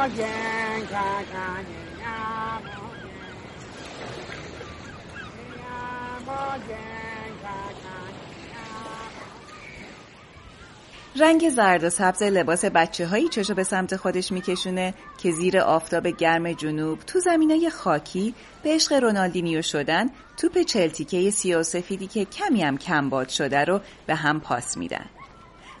رنگ زرد و سبز لباس بچه هایی چشو به سمت خودش میکشونه که زیر آفتاب گرم جنوب تو زمینای خاکی به عشق رونالدینیو شدن توپ چلتیکه سیاه و سفیدی که کمی هم کم باد شده رو به هم پاس میدن.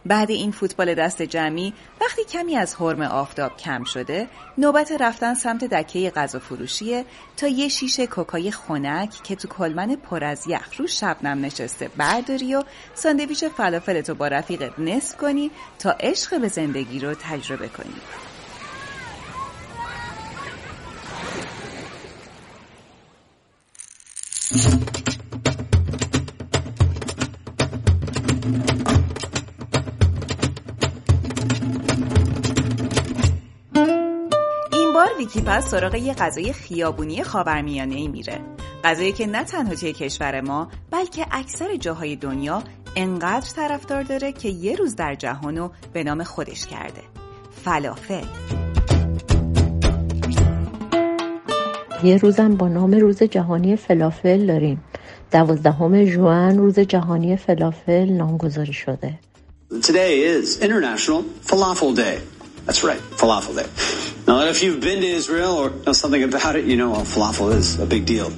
بعد این فوتبال دست جمعی وقتی کمی از حرم آفتاب کم شده نوبت رفتن سمت دکه غذا فروشیه تا یه شیشه کوکای خنک که تو کلمن پر از یخ رو شبنم نشسته برداری و ساندویچ فلافلتو با رفیقت نصف کنی تا عشق به زندگی رو تجربه کنی. ویکی پس سراغ یه غذای خیابونی خاورمیانه ای میره. غذایی که نه تنها توی کشور ما بلکه اکثر جاهای دنیا انقدر طرفدار داره که یه روز در جهانو به نام خودش کرده. فلافل. یه روزم با نام روز جهانی فلافل داریم. دوازدهم ژوئن روز جهانی فلافل نامگذاری شده. Today is International Falafel Day. That's right, falafel day. Now, if you've been to Israel or know something about it, you know well, falafel is a big deal.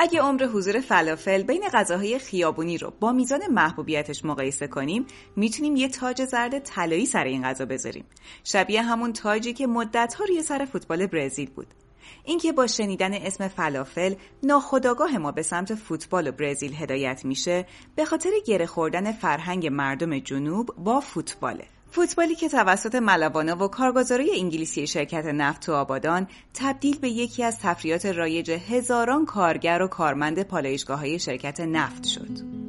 اگه عمر حضور فلافل بین غذاهای خیابونی رو با میزان محبوبیتش مقایسه کنیم می‌تونیم یه تاج زرد طلایی سر این غذا بذاریم شبیه همون تاجی که مدتها روی سر فوتبال برزیل بود اینکه با شنیدن اسم فلافل ناخداگاه ما به سمت فوتبال و برزیل هدایت میشه به خاطر گره خوردن فرهنگ مردم جنوب با فوتباله فوتبالی که توسط ملوانا و کارگزارای انگلیسی شرکت نفت و آبادان تبدیل به یکی از تفریات رایج هزاران کارگر و کارمند پالایشگاه های شرکت نفت شد.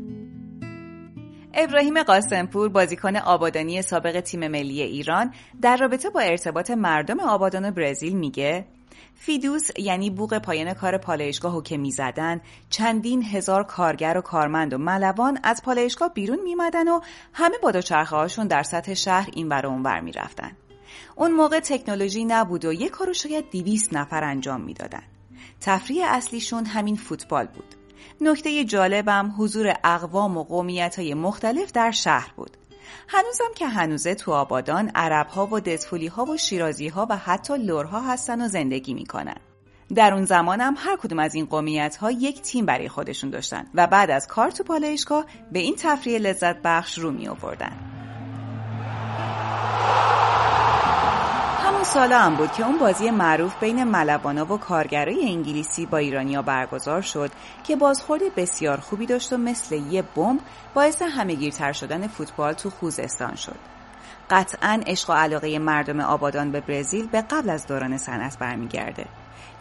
ابراهیم قاسمپور بازیکن آبادانی سابق تیم ملی ایران در رابطه با ارتباط مردم آبادان برزیل میگه فیدوس یعنی بوق پایان کار پالایشگاهو که می‌زدن چندین هزار کارگر و کارمند و ملوان از پالایشگاه بیرون میمدن و همه با دوچرخه هاشون در سطح شهر این ور اونور می‌رفتن. اون موقع تکنولوژی نبود و یک کارو شاید دیویست نفر انجام می‌دادن. تفریح اصلیشون همین فوتبال بود. نکته جالبم حضور اقوام و قومیت های مختلف در شهر بود. هنوزم که هنوزه تو آبادان عرب ها و دسفولی ها و شیرازی ها و حتی لورها هستن و زندگی می‌کنن. در اون زمانم هر کدوم از این قومیت ها یک تیم برای خودشون داشتن و بعد از کار تو پالایشگاه به این تفریح لذت بخش رو می آوردن. سالا هم بود که اون بازی معروف بین ملوانا و کارگرای انگلیسی با ایرانیا برگزار شد که بازخورد بسیار خوبی داشت و مثل یه بمب باعث همهگیرتر شدن فوتبال تو خوزستان شد. قطعا عشق و علاقه مردم آبادان به برزیل به قبل از دوران صنعت برمیگرده.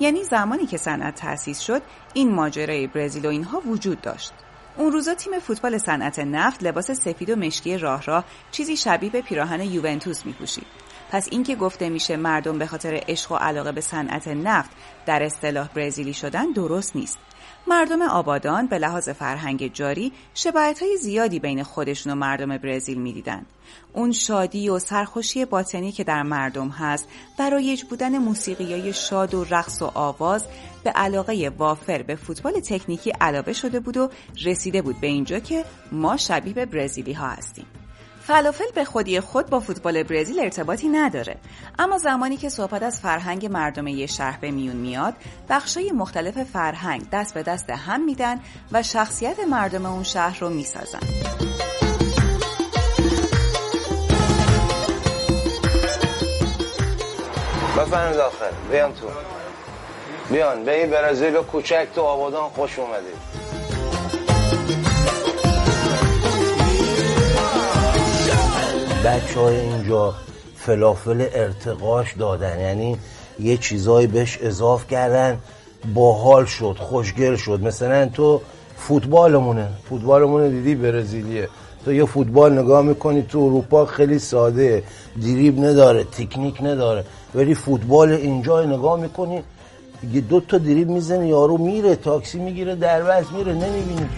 یعنی زمانی که صنعت تأسیس شد این ماجرای برزیل و اینها وجود داشت. اون روزا تیم فوتبال صنعت نفت لباس سفید و مشکی راه راه چیزی شبیه به پیراهن یوونتوس میپوشید پس اینکه گفته میشه مردم به خاطر عشق و علاقه به صنعت نفت در اصطلاح برزیلی شدن درست نیست مردم آبادان به لحاظ فرهنگ جاری شباهت های زیادی بین خودشون و مردم برزیل می‌دیدند. اون شادی و سرخوشی باطنی که در مردم هست برای بودن موسیقی های شاد و رقص و آواز به علاقه وافر به فوتبال تکنیکی علاوه شده بود و رسیده بود به اینجا که ما شبیه به برزیلی ها هستیم. فلافل به خودی خود با فوتبال برزیل ارتباطی نداره. اما زمانی که صحبت از فرهنگ مردم یه شهر به میون میاد بخشای مختلف فرهنگ دست به دست هم میدن و شخصیت مردم اون شهر رو می‌سازن. بفرمایید داخل بیان تو. بیان. به این برزیل کوچک تو آبادان خوش اومدید. بچه های اینجا فلافل ارتقاش دادن. یعنی یه چیزایی بهش اضاف کردن باحال شد خوشگل شد. مثلا تو فوتبالمونه. فوتبالمونه دیدی برزیلیه. تو یه فوتبال نگاه می‌کنی تو اروپا خیلی ساده. دریب نداره تکنیک نداره. ولی فوتبال اینجا نگاه می‌کنی یه دو تا دریب می‌زنه یارو میره تاکسی می‌گیره در میره نمی‌بینی.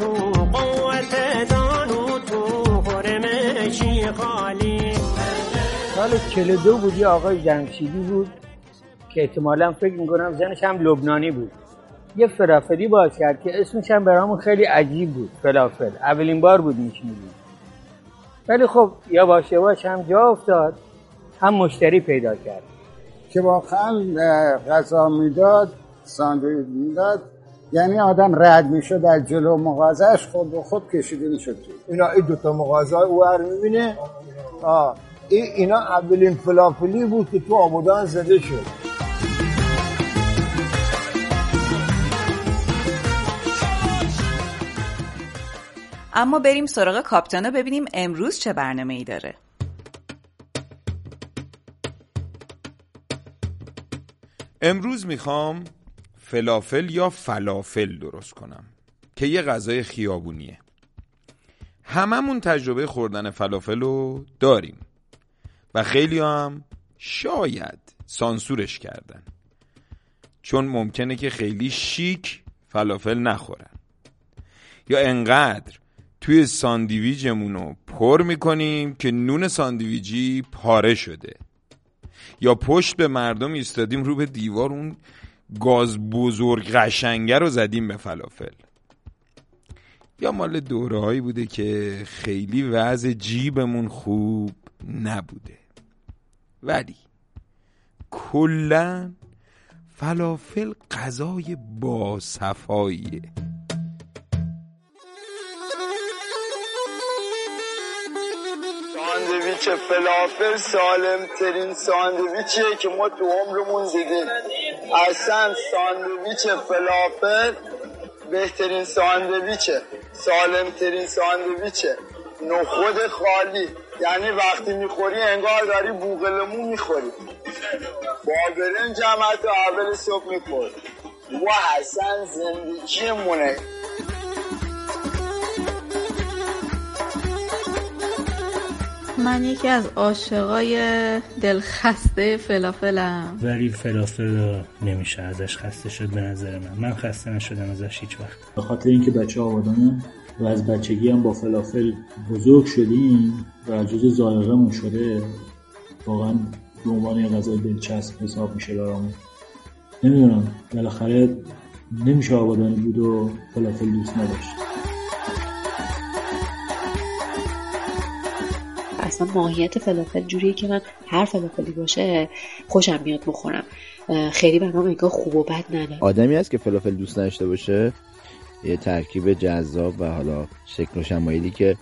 تو قوت دانو. خالی. سال 42 بود یه آقای جمشیدی بود که احتمالا فکر می‌کنم زنش هم لبنانی بود. یه فرافلی باز کرد که اسمش هم برامون خیلی عجیب بود فلافل. اولین بار بود میشنیدیم ولی خب یواش یواش هم جا افتاد هم مشتری پیدا کرد. که واقعا غذا می‌داد ساندویچ می‌داد. یعنی آدم رد می‌شد از جلو مغازش خود به خود کشیده می‌شد تو اینا این دوتا مغازه او هر می‌بینه. این اینا اولین فلافلی بود که تو آبادان زده شد. اما بریم سراغ کاپتان ببینیم امروز چه برنامه ای داره. امروز می‌خوام فلافل یا فلافل درست کنم که یه غذای خیابونیه. هممون تجربه خوردن فلافل رو داریم و خیلی هم شاید سانسورش کردن چون ممکنه که خیلی شیک فلافل نخورن. یا انقدر توی ساندویچمون رو پر می‌کنیم که نون ساندویچی پاره شده. یا پشت به مردم ایستادیم رو به دیوار اون گاز بزرگ قشنگه رو زدیم به فلافل. یا مال دوره هایی بوده که خیلی وضع جیبمون خوب نبوده. ولی کلا فلافل غذای باصفاییه ساندویچ فلافل سالم ترین ساندویچیه که ما تو عمرمون دیدیم. اصلا ساندویچ فلافل بهترین ساندویچه. سالم ترین ساندویچه. نخود خالی. یعنی وقتی می‌خوری انگار داری بوغلمو می‌خوری. با برنج هم حتی اول صبح می‌خوری. و اصلا زندگی من یکی از عاشقای دلخسته فلافلم. ولی فلافل نمیشه ازش خسته شد به نظر من. من خسته نشدم ازش هیچ وقت. به خاطر اینکه بچه آبادانم و از بچگی هم با فلافل بزرگ شدیم و جز زائقمون شده واقعا به عنوان یه غذای دلچسب حساب میشه برامون. نمی‌دونم بالاخره نمیشه آبادانی بود و فلافل دوست نداشت. اصلا ماهیت فلافل جوریه که من هر فلافلی باشه خوشم میاد بخورم. خیلی برام انگار خوب و بد نداره آدمی هست که فلافل دوست نداشته باشه یه ترکیب جذاب و حالا شکل و شمایلی که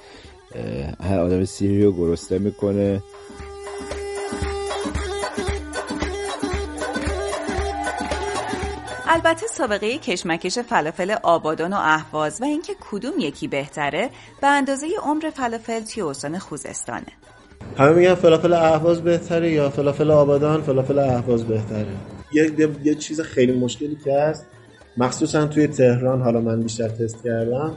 هر آدم سیری رو گرسنه می‌کنه. البته سابقه کشمکش فلافل آبادان و اهواز و اینکه کدوم یکی بهتره به اندازه عمر فلافل توی استان خوزستانه. همه میگن فلافل اهواز بهتره یا فلافل آبادان فلافل اهواز بهتره؟ یه, یه چیز خیلی مشکلی که هست مخصوصا توی تهران حالا من بیشتر تست کردم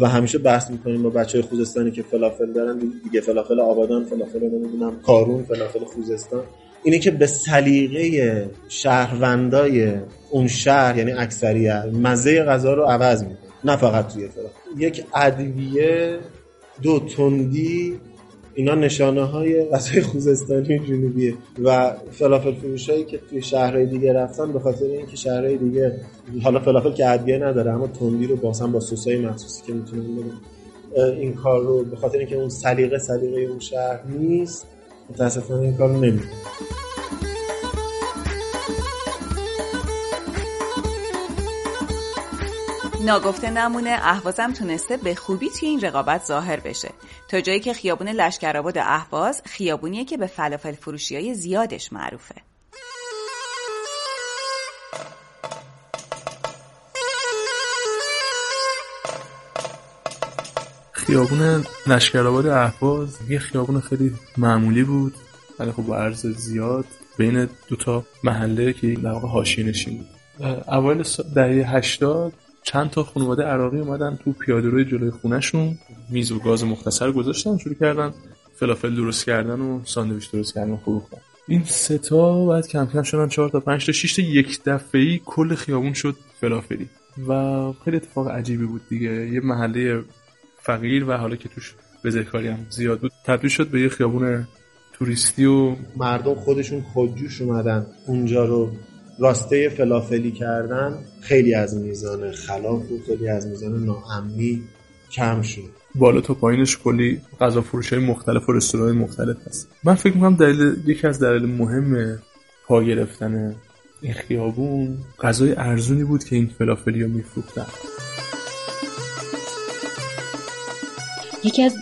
و همیشه بحث می‌کنیم با بچه خوزستانی که فلافل دارن دیگه فلافل آبادان فلافل نمی‌دونم کارون فلافل خوزستان. اینه که به سلیقه شهروندای اون شهر یعنی اکثریت مزه غذا رو عوض می‌کنه نه فقط توی فلافل یک ادویه دو تندی اینا نشانه های غذای خوزستانی جنوبیه و فلافل فروش هایی که توی شهرهای دیگه رفتن به خاطر اینکه شهرهای دیگه حالا فلافل که ادویه نداره اما تندی رو باسن با سسای مخصوصی که می‌تونن این کار رو به خاطر اینکه اون سلیقه سلیقه اون شهر نیست متاسفانه این کار نمی‌کنه. ناگفته نمونه اهوازم تونسته به خوبی توی این رقابت ظاهر بشه. تا جایی که خیابون لشکرآباد اهواز خیابونیه که به فلافل فروشی های زیادش معروفه. خیابون لشکرآباد اهواز یه خیابون خیلی معمولی بود ولی خب با عرض زیاد بین دوتا محله که در واقع حاشیه نشین بود اوایل دهه 80 چند تا خانواده عراقی اومدن تو پیادهروی جلوی خونهشون میز و گاز مختصر گذاشتن شروع کردن فلافل درست کردن و ساندویچ درست کردن و فروختن. این سه تا بعد کم کم شدن چهار تا پنج تا 6 تا یک دفعه‌ای کل خیابون شد فلافلی. و خیلی اتفاق عجیبی بود دیگه. یه محله فقیر و حالا که توش بزهکاری هم زیاد بود تبدیل شد به یه خیابون توریستی و مردم خودشون خودجوش اومدن اونجا رو راسته فلافلی کردن خیلی از میزان خلاف و خیلی از میزان ناامنی کم شد. بالا تا پایینش کلی غذا فروش های مختلف و رستوران مختلف هست. من فکر می‌کنم دلیل یکی از دلیل مهم پا گرفتن این خیابون غذای ارزونی بود که این فلافلی رو میفروختن. یکی از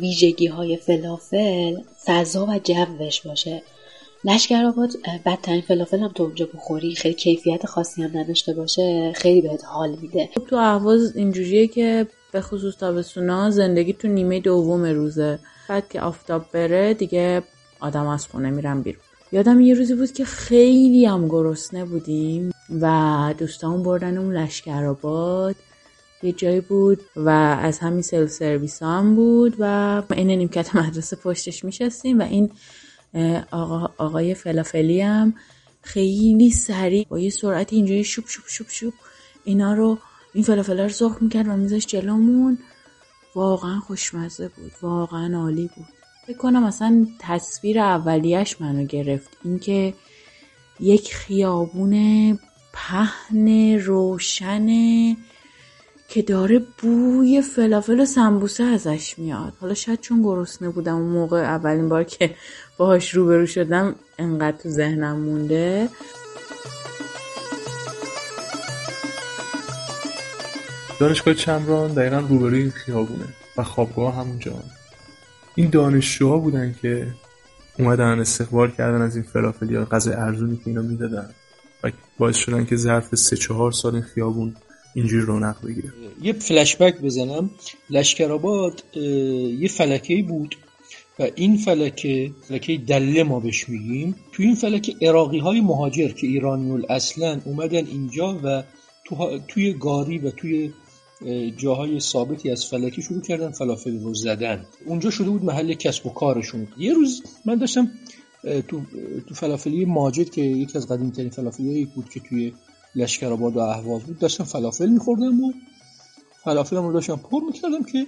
ویژگی های فلافل فضا و جوش باشه. لشکر آباد بدترین فلافل هم تو اونجا بخوری. خیلی کیفیت خاصی هم نداشته باشه خیلی بهت حال میده. خب تو اهواز اینجوریه که به خصوص تابستونا زندگی تو نیمه دوم روزه. بعد که آفتاب بره دیگه آدم از خونه میرن بیرون. یادم یه روزی بود که خیلی هم گرسنه بودیم و دوستان بردن اون لشکر آباد یه جایی بود و از همین سل سرویس هم بود و این نیمکت مدرسه پشتش میشستیم و این آقا آقای فلافلی هم خیلی سریع با یه سرعت اینجوری شوب شوب شوب شوب اینا رو این فلافل رو سرخ می‌کرد و میذاشت جلومون. واقعا خوشمزه بود. واقعا عالی بود. فکر کنم اصلا تصویر اولیش منو گرفت. اینکه یک خیابون پهن روشن که داره بوی فلافل و سمبوسه ازش میاد. حالا شاید چون گرسنه بودم اون موقع اولین بار که باهاش روبرو شدم انقدر تو ذهنم مونده. دانشگاه چمران دقیقا روبروی این خیابونه و خوابگاه همونجا. این دانشجوها بودن که اومدن استقبال کردن از این فلافلی ها غذای ارزونی که اینا می‌دادن و باعث شدن که ظرف سه چهار سال این خیابون اینجوری رونق بگیره. یه فلشبک بزنم. لشکرآباد یه فلکه بود. و این فلکه فلکه دله ما بهش میگیم تو این فلکه عراقی های مهاجر که ایرانی اصلا اومدن اینجا و تو توی گاری و توی جاهای ثابتی از فلکی شروع کردن فلافل رو زدن. اونجا شده بود محل کسب و کارشون. یه روز من داشتم تو, تو فلافلی ماجد که یکی از قدیم ترین فلافلی بود که توی لشکرآباد و اهواز بود داشتم فلافل میخوردم و فلافلم رو داشتم پر می‌کردم که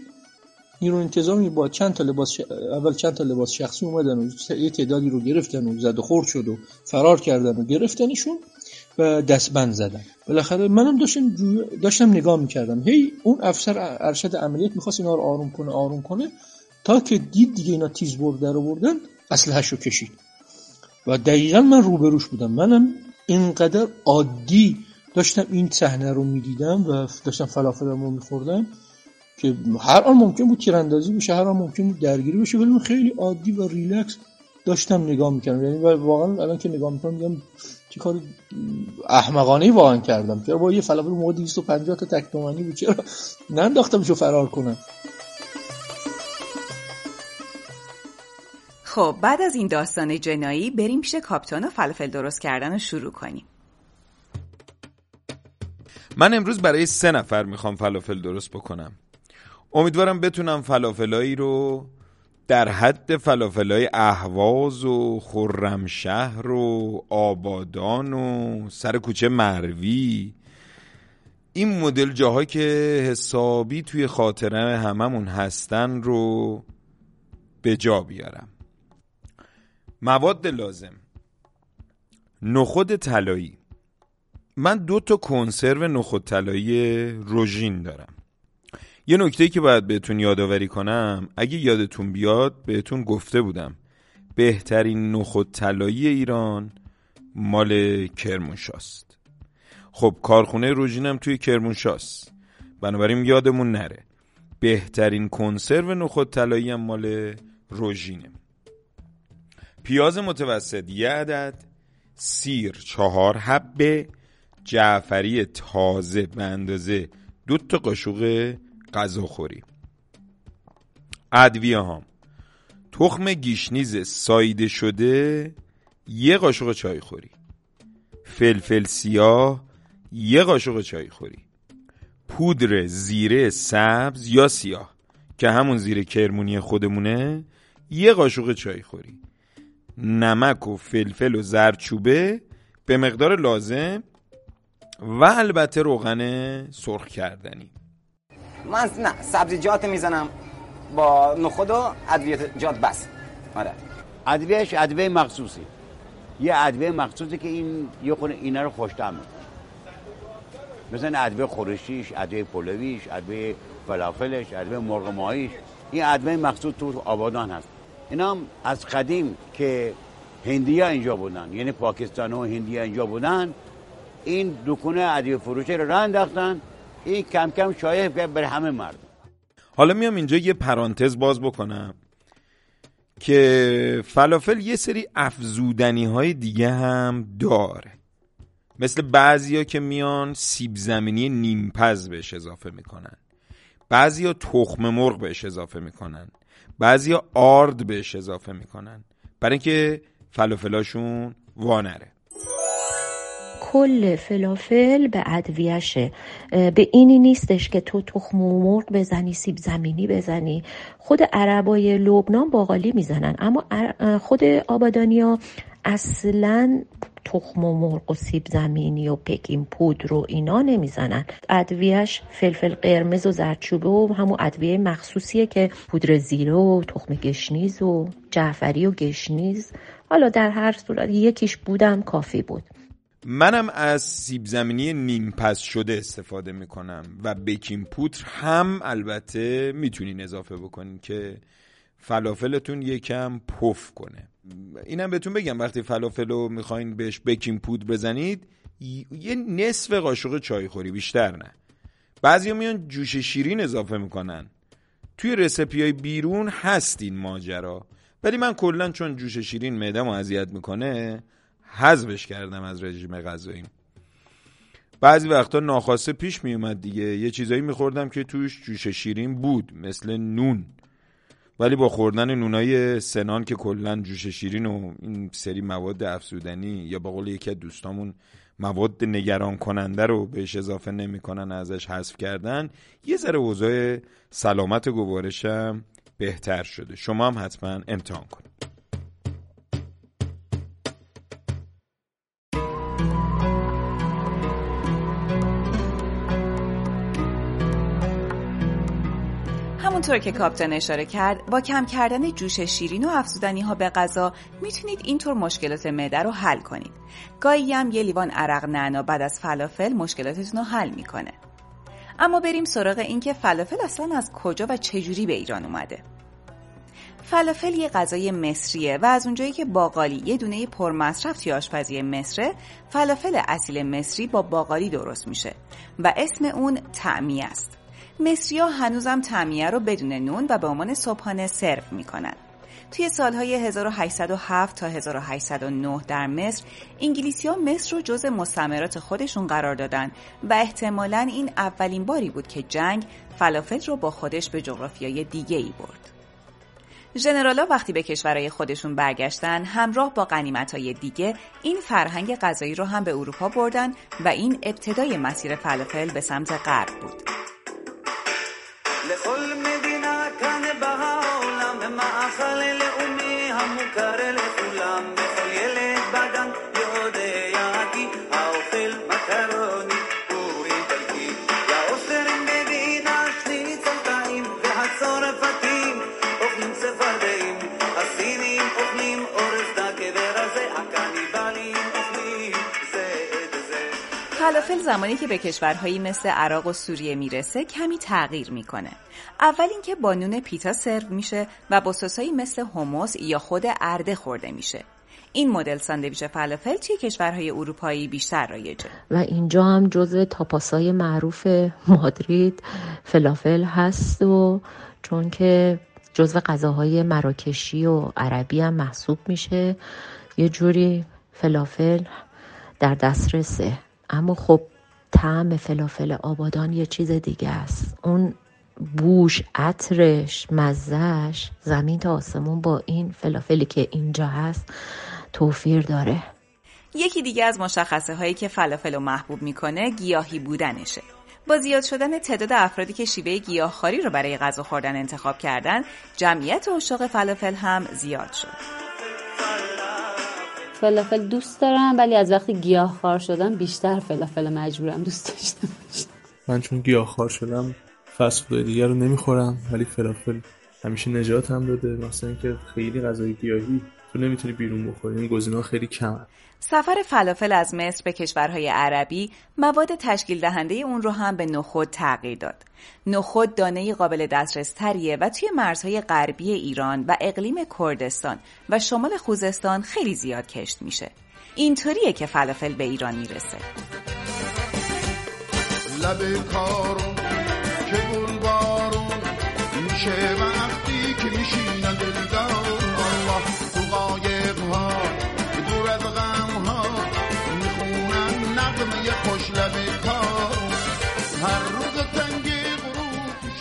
نیرو انتظامی با چند تا لباس اول چند تا لباس شخصی اومدن و یه تعدادی رو گرفتن و زد و خورد شد و فرار کردن و گرفتنشون و دستبند زدن. بالاخره منم داشتم داشتم نگاه می‌کردم. هی اون افسر ارشد عملیات می‌خواست اینا رو آروم کنه آروم کنه تا که دید دیگه اینا تیز برده رو بردن اسلحه‌ش رو کشید. و دقیقا من روبروش بودم. منم اینقدر عادی داشتم این صحنه رو می‌دیدم و داشتم فلافلم رو میخوردم که هر آن ممکن بود تیراندازی بشه هر آن ممکن بود درگیری بشه ولی من خیلی عادی و ریلکس داشتم نگاه می‌کردم. یعنی واقعا الان که نگاه می‌کنم میگم چه کار احمقانه واقعا کردم. چرا با یه فلافل موقع 250 تا تک تومانی بود؟ چرا ننداختمشو فرار کنم؟ خب بعد از این داستان جنایی بریم پیش کاپتان و فلافل درست کردن رو شروع کنیم. من امروز برای سه نفر می‌خوام فلافل درست بکنم. امیدوارم بتونم فلافلایی رو در حد فلافلای اهواز و خرمشهر و آبادان و سر کوچه مروی. این مدل جاهایی که حسابی توی خاطره هممون هستن رو به جا بیارم. مواد لازم. نخود طلایی. من دو تا کنسرو نخود طلایی روژین دارم. یه نکته که باید بهتون یادآوری کنم اگه یادتون بیاد بهتون گفته بودم بهترین نخود طلایی ایران مال کرمانشاست. خب کارخونه روژینم توی کرمانشاست. بنابراین یادمون نره بهترین کنسرو نخود طلایی هم مال روژینه. پیاز متوسط یه عدد سیر چهار حبه جعفری تازه به اندازه دو تا قاشق غذاخوری. ادویه هام. تخم گشنیز ساییده شده یه قاشق چای خوری فلفل سیاه یه قاشق چای خوری پودر زیره سبز یا سیاه که همون زیره کرمونی خودمونه یه قاشق چای خوری نمک و فلفل و زرچوبه به مقدار لازم و البته روغن سرخ کردنی. من نه سبزیجات می‌زنم. با نخود و ادویجات بس. آره. ادویهش ادویه مخصوصی. یه ادویه مخصوصی که این یه خونه اینا رو خوشتم می‌کنه. مثلا ادویه خورشیش ادویه پلویش ادویه فلافلش ادویه مرغ ماهیش این ادویه مخصوص تو آبادان هست. اینا هم از قدیم که هندیا اینجا بودن یعنی پاکستان و هندیا اینجا بودن این دکونه ادویه فروشی رو راه انداختن. این کم کم شایع بر همه مردم. حالا میام اینجا یه پرانتز باز بکنم که فلافل یه سری افزودنی های دیگه هم داره. مثل بعضیا که میان سیب زمینی نیمپز بهش اضافه می‌کنن. بعضیا تخم مرغ بهش اضافه می‌کنن. بعضیا آرد بهش اضافه می‌کنن. برای اینکه فلافلاشون وا نره. کل فلافل به ادویشه به اینی نیستش که تو تخم مرغ بزنی سیب زمینی بزنی. خود عربای لبنان باقالی می‌زنن اما خود آبادانیا اصلا تخم و مرغ و سیب زمینی و بیکینگ پودر و اینا نمی‌زنن. ادویه‌ش فلفل قرمز و زردچوبه و همون ادویه مخصوصیه که پودر زیره و تخم گشنیز و جعفری و گشنیز. حالا در هر صورت یکیش بودم کافی بود. منم از سیب زمینی نیم پز شده استفاده می‌کنم و بیکینگ پودر هم البته می‌تونین اضافه بکنین که فلافلتون یکم پف کنه. اینم بهتون بگم وقتی فلافل رو می‌خواین بهش بیکینگ پودر بزنید یه نصف قاشق چای خوری بیشتر نه. بعضی میان جوش شیرین اضافه می‌کنن. توی رسپی های بیرون هست این ماجرا. ولی من کلا چون جوش شیرین معدم اذیت می‌کنه حذفش کردم از رژیم غذاییم بعضی وقتا ناخواسته پیش میومد دیگه. یه چیزایی میخوردم که توش جوش شیرین بود مثل نون. ولی با خوردن نونای سنان که کلا جوش شیرین و این سری مواد افزودنی یا با قول یکی از دوستامون مواد نگران کننده رو بهش اضافه نمی‌کنن ازش حذف کردن یه ذره اوضاع سلامت گوارشم بهتر شده. شما هم حتما امتحان کنید. همونطور که کاپتان اشاره کرد با کم کردن جوش شیرین و افزودنی ها به غذا می‌تونید اینطور مشکلات معده رو حل کنید. گاهی هم یه لیوان عرق نعنا بعد از فلافل مشکلاتتون رو حل می‌کنه. اما بریم سراغ اینکه فلافل اصلا از کجا و چجوری به ایران اومده. فلافل یه غذای مصریه و از اونجایی که باقالی یه دونه پرمصرف توی آشپزی مصره فلافل اصیل مصری با باقالی درست میشه و اسم اون تعمیه است. مصریا هنوزم تمیه رو بدون نون و به عنوان صبحانه سرو می‌کنن. توی سالهای 1807 تا 1809 در مصر انگلیسی ها مصر رو جز مستعمرات خودشون قرار دادن و احتمالا این اولین باری بود که جنگ فلافل رو با خودش به جغرافیای دیگه ای برد. ژنرالا وقتی به کشورهای خودشون برگشتن همراه با های دیگه این فرهنگ غذایی رو هم به اروپا بردن و این ابتدای مسیر فلافل به سمت غرب بود. lejos. فلافل زمانی که به کشورهایی مثل عراق و سوریه می‌رسه کمی تغییر می‌کنه. اول اینکه با نون پیتا سرو میشه و با سسایی مثل هموس یا خود ارده خورده میشه. این مدل ساندویچ فلافل توی کشورهای اروپایی بیشتر رایجه. و اینجا هم جزو تاپاسای معروف مادرید فلافل هست و چون که جزو غذاهای مراکشی و عربی هم محسوب میشه یه جوری فلافل در دسترسه. اما خب طعم فلافل آبادان یه چیز دیگه است. اون بوش عطرش مزه‌ش زمین تا آسمون با این فلافلی که اینجا هست توفیر داره. یکی دیگه از مشخصه هایی که فلافل رو محبوب می‌کنه گیاهی بودنشه. با زیاد شدن تعداد افرادی که شیوه گیاهخواری رو برای غذا خوردن انتخاب کردن جمعیت عشاق فلافل هم زیاد شد. فلافل دوست دارم ولی از وقتی گیاهخوار شدم بیشتر فلافل مجبورم دوست داشته باشم. من چون گیاهخوار شدم فست فودهای دیگر رو نمی‌خورم ولی فلافل همیشه نجاتم داده مثلا اینکه خیلی غذای گیاهی تو نمی‌تونی بیرون بخوری این گزینه‌ها خیلی کمن سفر فلافل از مصر به کشورهای عربی مواد تشکیل دهنده اون رو هم به نخود تغییر داد. نخود دانه قابل دسترس تریه و توی مرزهای غربی ایران و اقلیم کردستان و شمال خوزستان خیلی زیاد کشت میشه. اینطوریه که فلافل به ایران می‌رسه. لب کارون که بارون میشه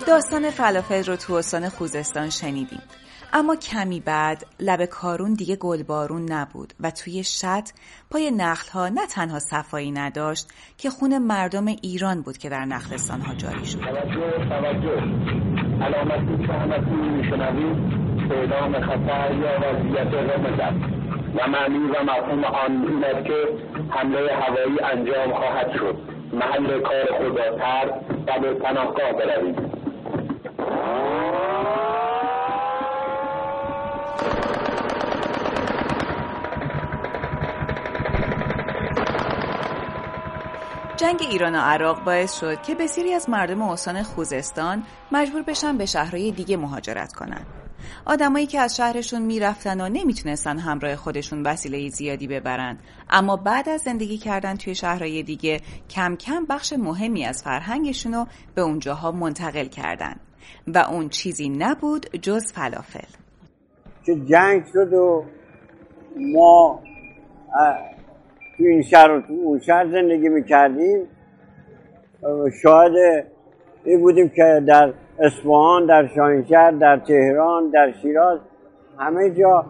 داستان فلافل رو تو استان خوزستان شنیدیم. اما کمی بعد لب کارون دیگه گلبارون نبود و توی شط پای نخلها نه تنها صفایی نداشت که خون مردم ایران بود که در نخلستان ها جاری شد. توجه توجه. علامتی که میشنوید؟ اعلام خطر یا وضعیت و معنی و مفهوم آن این است که حمله هوایی انجام خواهد شد. محل کار خود را ترک و به پناهگاه بروید. جنگ ایران و عراق باعث شد که بسیاری از مردم استان خوزستان مجبور بشن به شهرهای دیگه مهاجرت کنن. آدمایی که از شهرشون می‌رفتن و نمی‌تونستن همراه خودشون وسیله زیادی ببرن اما بعد از زندگی کردن توی شهرهای دیگه کم کم بخش مهمی از فرهنگشون رو به اونجاها منتقل کردن و اون چیزی نبود جز فلافل که جنگ شد و ما تو این شهر تو اون شهر زندگی می‌کردیم. شاهد این بودیم که در اصفهان در شاهینشهر در تهران در شیراز همه جا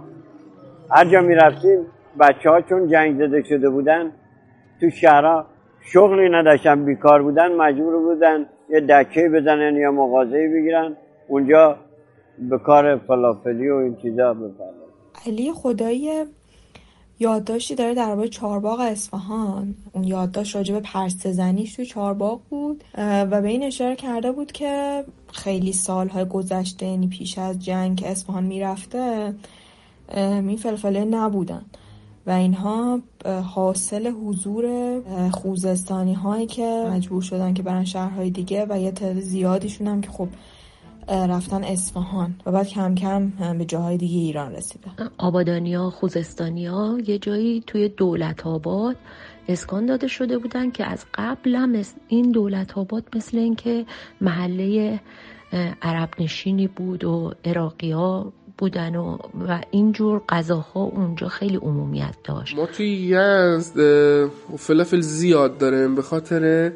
هر جا می‌رفتیم بچه ها چون جنگ زده شده بودن تو شهرها شغلی نداشتن بیکار بودن مجبور بودن یه دکه بزنن یا مغازه بگیرن. اونجا به کار فلافلی و این چیزا بپردازن علی خدایی یادداشتی داره درباره چهارباغ اصفهان. اون یادداشت راجع به پرسه زنیش توی چهارباغ بود. و به این اشاره کرده بود که خیلی سالهای گذشته یعنی پیش از جنگ اصفهان می‌رفته این فلفله نبودن. و اینها حاصل حضور خوزستانی هایی که مجبور شدن که برن شهرهای دیگه و یه تعداد زیادیشون هم که خب رفتن اصفهان و بعد کم کم به جاهای دیگه ایران رسیدن. آبادانیا خوزستانیا یه جایی توی دولت آباد اسکان داده شده بودن که از قبل هم این دولت آباد مثل اینکه محله عرب نشینی بود و عراقی ها بودن و, و اینجور غذاها اونجا خیلی عمومیت داشت. ما توی یزد فلافل زیاد داریم به خاطر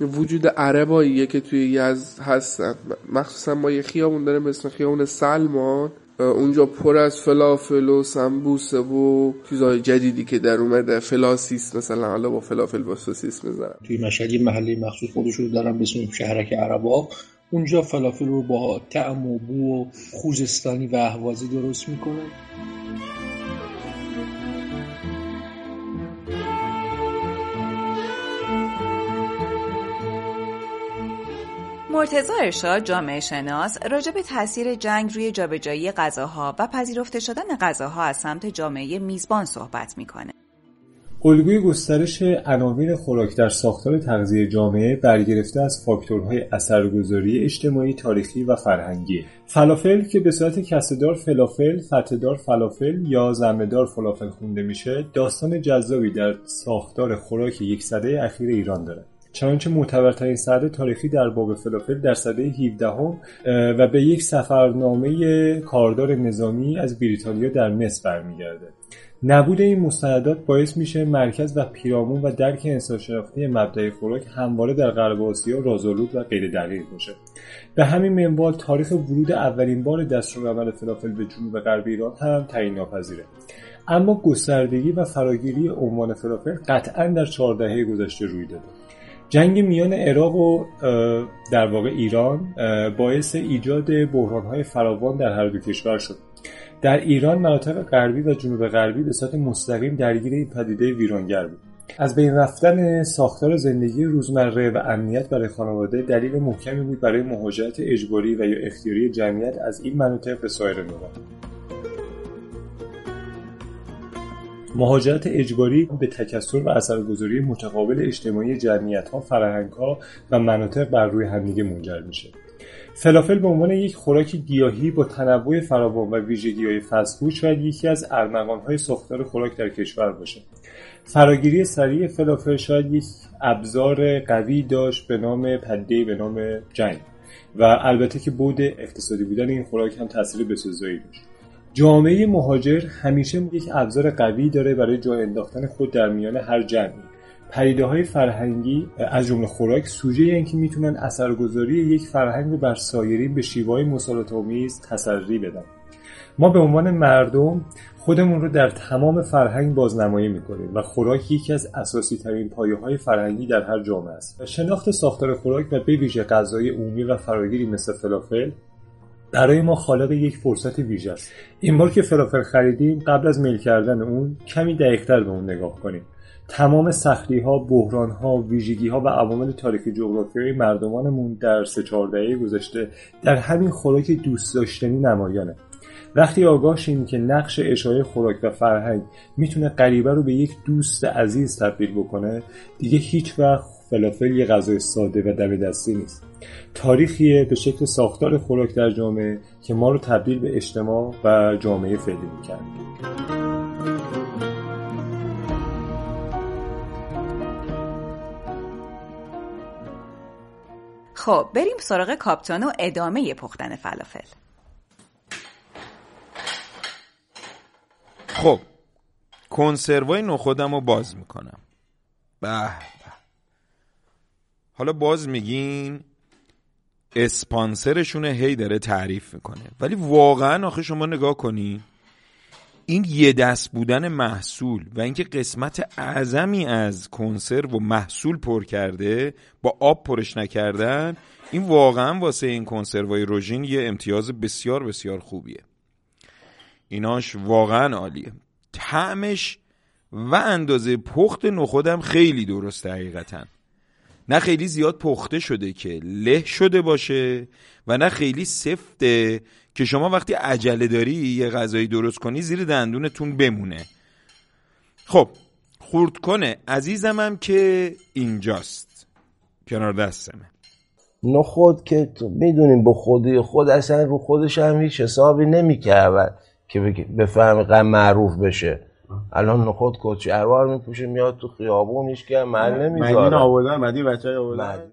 وجود عرباییه که توی یزد هستن. مخصوصا ما یه خیابون داریم اسم خیابون سلمان. اونجا پر از فلافل و سمبوسه و چیزهای جدیدی که در اومده. فلاسیس مثلا. حالا با فلافل با سوسیس می‌زنن توی مشهد یه محله مخصوص خودش رو دارن به شهرک عربا. اونجا فلافل رو با طعم و بو و خوزستانی و اهوازی درست می‌کنن. مرتضی ارشاد جامعه شناس راجع به تاثیر جنگ روی جابجایی غذاها و پذیرفته شدن غذاها از سمت جامعه میزبان صحبت می‌کنه. الگوی گسترش عناوین خوراک در ساختار تغذیه جامعه برگرفته از فاکتورهای اثرگذاری اجتماعی، تاریخی و فرهنگی. فلافل که به صورت کسره‌دار فلافل، فتحه‌دار فلافل یا ضمه‌دار فلافل خونده میشه، داستان جذابی در ساختار خوراک یک سده اخیر ایران داره. چنانچه معتبرترین سند تاریخی در باب فلافل در سده 17هم و به یک سفرنامه کاردار نظامی از بریتانیا در مصر برمیگرده. نبود این مستندات باعث میشه مرکز و پیرامون و درک انسانشناختی مبدأ خوراک همواره در غرب آسیا رازآلود و غیر دقیق باشه. به همین منوال تاریخ ورود اولین بار دستورالعمل فلافل به جنوب غرب ایران هم تعیین ناپذیره. اما گستردگی و فراگیری عنوان فلافل قطعا در چهار دهه گذشته روی داده. جنگ میان عراق و در واقع ایران باعث ایجاد بحرانهای فراوان در هر دو کشور شد. در ایران مناطق غربی و جنوب غربی به صورت مستقیم درگیر این پدیده ویرانگر بود. از بین رفتن ساختار زندگی روزمره و امنیت برای خانواده دلیل محکمی بود برای مهاجرت اجباری و یا اختیاری جمعیت از این مناطق به سایر نقاط مهاجرت اجباری به تکثر و اثرگذاری متقابل اجتماعی جمعیتها فرهنگها و مناطق بر روی همدیگه منجر میشه. فلافل به عنوان یک خوراک گیاهی با تنوع فراوان و ویژگی‌های فست‌فود شاید یکی از ارمغان‌های ساختار خوراک در کشور باشه. فراگیری سریع فلافل شاید یک ابزار قوی داشت به نام پدیده به نام جنگ. و البته که بود اقتصادی بودن این خوراک هم تاثیر بسزایی داشت. جامعه مهاجر همیشه یک ابزار قوی داره برای جای انداختن خود در میان هر جمعی. پدیده های فرهنگی از جمله خوراک سوژه این که می‌تونن اثرگذاری یک فرهنگ رو بر سایرین به شیوهای مسالت آمیز تسری بدن. ما به عنوان مردم خودمون رو در تمام فرهنگ بازنمایی می‌کنیم و خوراک یکی از اساسی ترین پایه های فرهنگی در هر جامعه است. شناخت ساختار خوراک و به غذای عمومی و فراگیری مثل فلافل برای ما خالق یک فرصت ویژه است. این بار که فلافل خریدیم قبل از میل کردن اون کمی دقیقتر به اون نگاه کنیم. تمام سختی ها، بحران ها، ویژگی ها و عوامل تاریخی جغرافیایی مردمانمون در سه چهار دهه گذشته در همین خوراک دوست داشتنی نمایانه. وقتی آگاه شیم که نقش اشاره خوراک و فرهنگ می‌تونه غریبه رو به یک دوست عزیز تبدیل بکنه دیگه هیچ وقت فلافل یه غذای ساده و دم دستی نیست. تاریخیه به شکل ساختار خوراک در جامعه که ما رو تبدیل به اجتماع و جامعه فعلی می‌کرد. خب بریم سراغ کاپتان و ادامه پختن فلافل. خب کنسروای نخودم رو باز می‌کنم. به به حالا باز میگین اسپانسرشونه هی داره تعریف می‌کنه. ولی واقعا آخه شما نگاه کنین این یه دست بودن محصول و اینکه قسمت اعظمی از کنسرو و محصول پر کرده با آب پرش نکردن این واقعا واسه این کنسروای روژین یه امتیاز بسیار بسیار خوبیه. ایناش واقعا عالیه. طعمش و اندازه پخت نخودم خیلی درسته حقیقتا. نه خیلی زیاد پخته شده که له شده باشه و نه خیلی سفته که شما وقتی عجله داری یه غذایی درست کنی زیر دندونتون بمونه. خب خورد کنه. عزیزمم که اینجاست. کنار دستمه. نخود که می‌دونیم با خودی خود اصلا رو خودش هم هیچ حسابی نمی‌کرد که بفهم معروف بشه. الان نخود کچی اروار میپوشه میاد تو خیابون هیچ که محل نمی‌ذاره. مدین آوردن مدین بچه های آوردن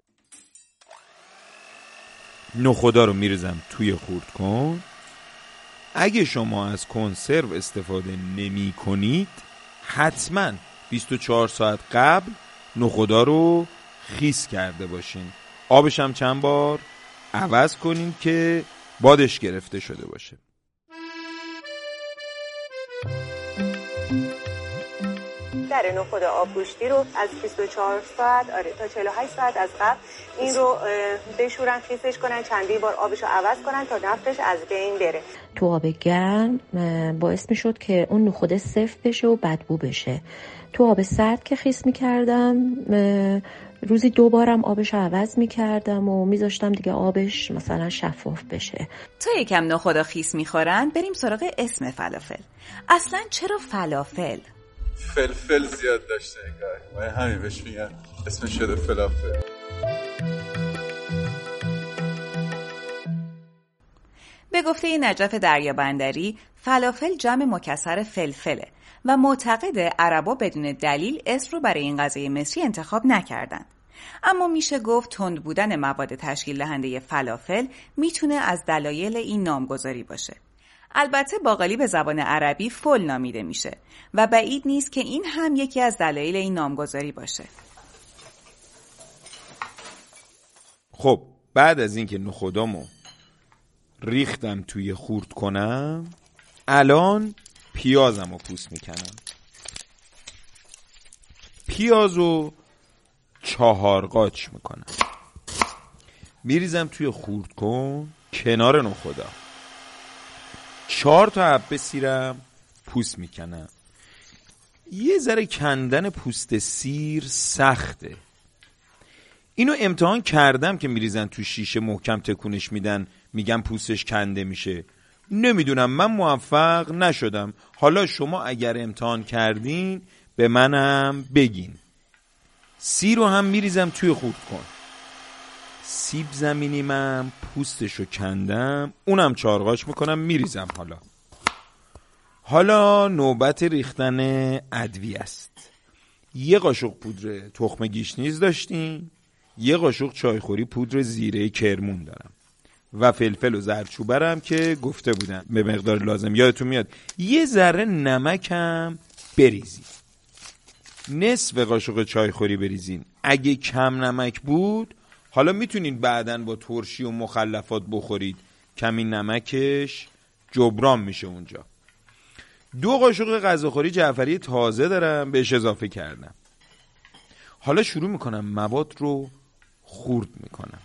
نخودا رو میرزم توی خورد کن. اگه شما از کنسرو استفاده نمی کنید حتما 24 ساعت قبل نخودا رو خیس کرده باشین. آبش هم چند بار؟ عوض کنین که بادش گرفته شده باشه. در نخود آبگوشتی رو از 24 ساعت آره تا 48 ساعت از قبل این رو بشورن خیسش کنن چندی بار آبش رو عوض کنن تا نفتش از بین بره. تو آب گرم باعث می شد که اون نخوده سفت بشه و بدبو بشه. تو آب سرد که خیس می کردم روزی دو بارم آبش عوض می کردم و میذاشتم دیگه آبش مثلا شفاف بشه. تا یکم نخودا خیس می‌خورن بریم سراغ اسم فلافل. اصلا چرا فلافل؟ فلفل زیاد داشته انگار همین بهش میگن اسم شده فلافل به گفته نجف دریابندری فلافل جمع مکسر فلفله و معتقد عربا بدون دلیل اسم رو برای این غذای مصری انتخاب نکردند. اما میشه گفت تند بودن مواد تشکیل دهنده فلافل می‌تونه از دلایل این نامگذاری باشه. البته باقالی به زبان عربی فل نامیده میشه و بعید نیست که این هم یکی از دلایل این نامگذاری باشه. خب بعد از اینکه نخودامو ریختم توی خورد کنم الان پیازم رو پوست می‌کنم. پیازو چهار قاچ می‌کنم. میریزم توی خورد کن کنار نخودا چهار تا حبه سیرم پوست می‌کنم. یه ذره کندن پوست سیر سخته. اینو امتحان کردم که میریزن تو شیشه محکم تکونش میدن میگن پوستش کنده میشه. نمی‌دونم من موفق نشدم. حالا شما اگر امتحان کردین به منم بگین. سی رو هم میریزم توی خورد کن. سیب زمینی من پوستشو کندم اونم چارقاش می‌کنم میریزم حالا. حالا نوبت ریختن ادوی است. یه قاشق پودر تخم گیشنیز داشتیم یه قاشق چایخوری پودر زیره کرمون دارم. و فلفل و زرچوبرم که گفته بودم به مقدار لازم یادتون میاد. یه ذره نمکم بریزید نصف قاشق چایخوری بریزین اگه کم نمک بود حالا می‌تونید بعدا با ترشی و مخلفات بخورید. کمی نمکش جبران میشه اونجا. دو قاشق غذاخوری جعفری تازه دارم بهش اضافه کردم. حالا شروع می‌کنم. مواد رو خورد می‌کنم.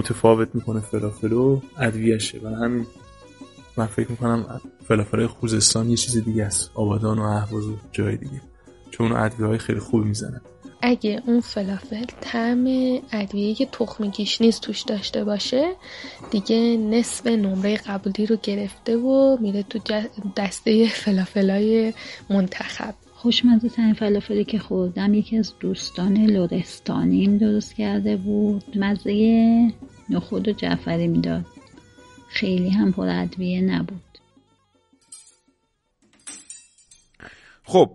متفاوت می‌کنه فلافل رو ادویه‌شه و همین من فکر می‌کنم فلافل خوزستان یه چیز دیگه است. آبادان و اهواز و جای دیگه. چون اون ادویه های خیلی خوبی می‌زنن. اگه اون فلافل طعم ادویه که تخم گشنیز توش داشته باشه دیگه نصف نمره قبولی رو گرفته و میره تو دسته فلافلای منتخب. خوشمزه ترین فلافلی که خوردم یکی از دوستان لرستانیم درست کرده بود. مزه نخود و جعفری می‌داد. خیلی هم پر ادویه نبود. خب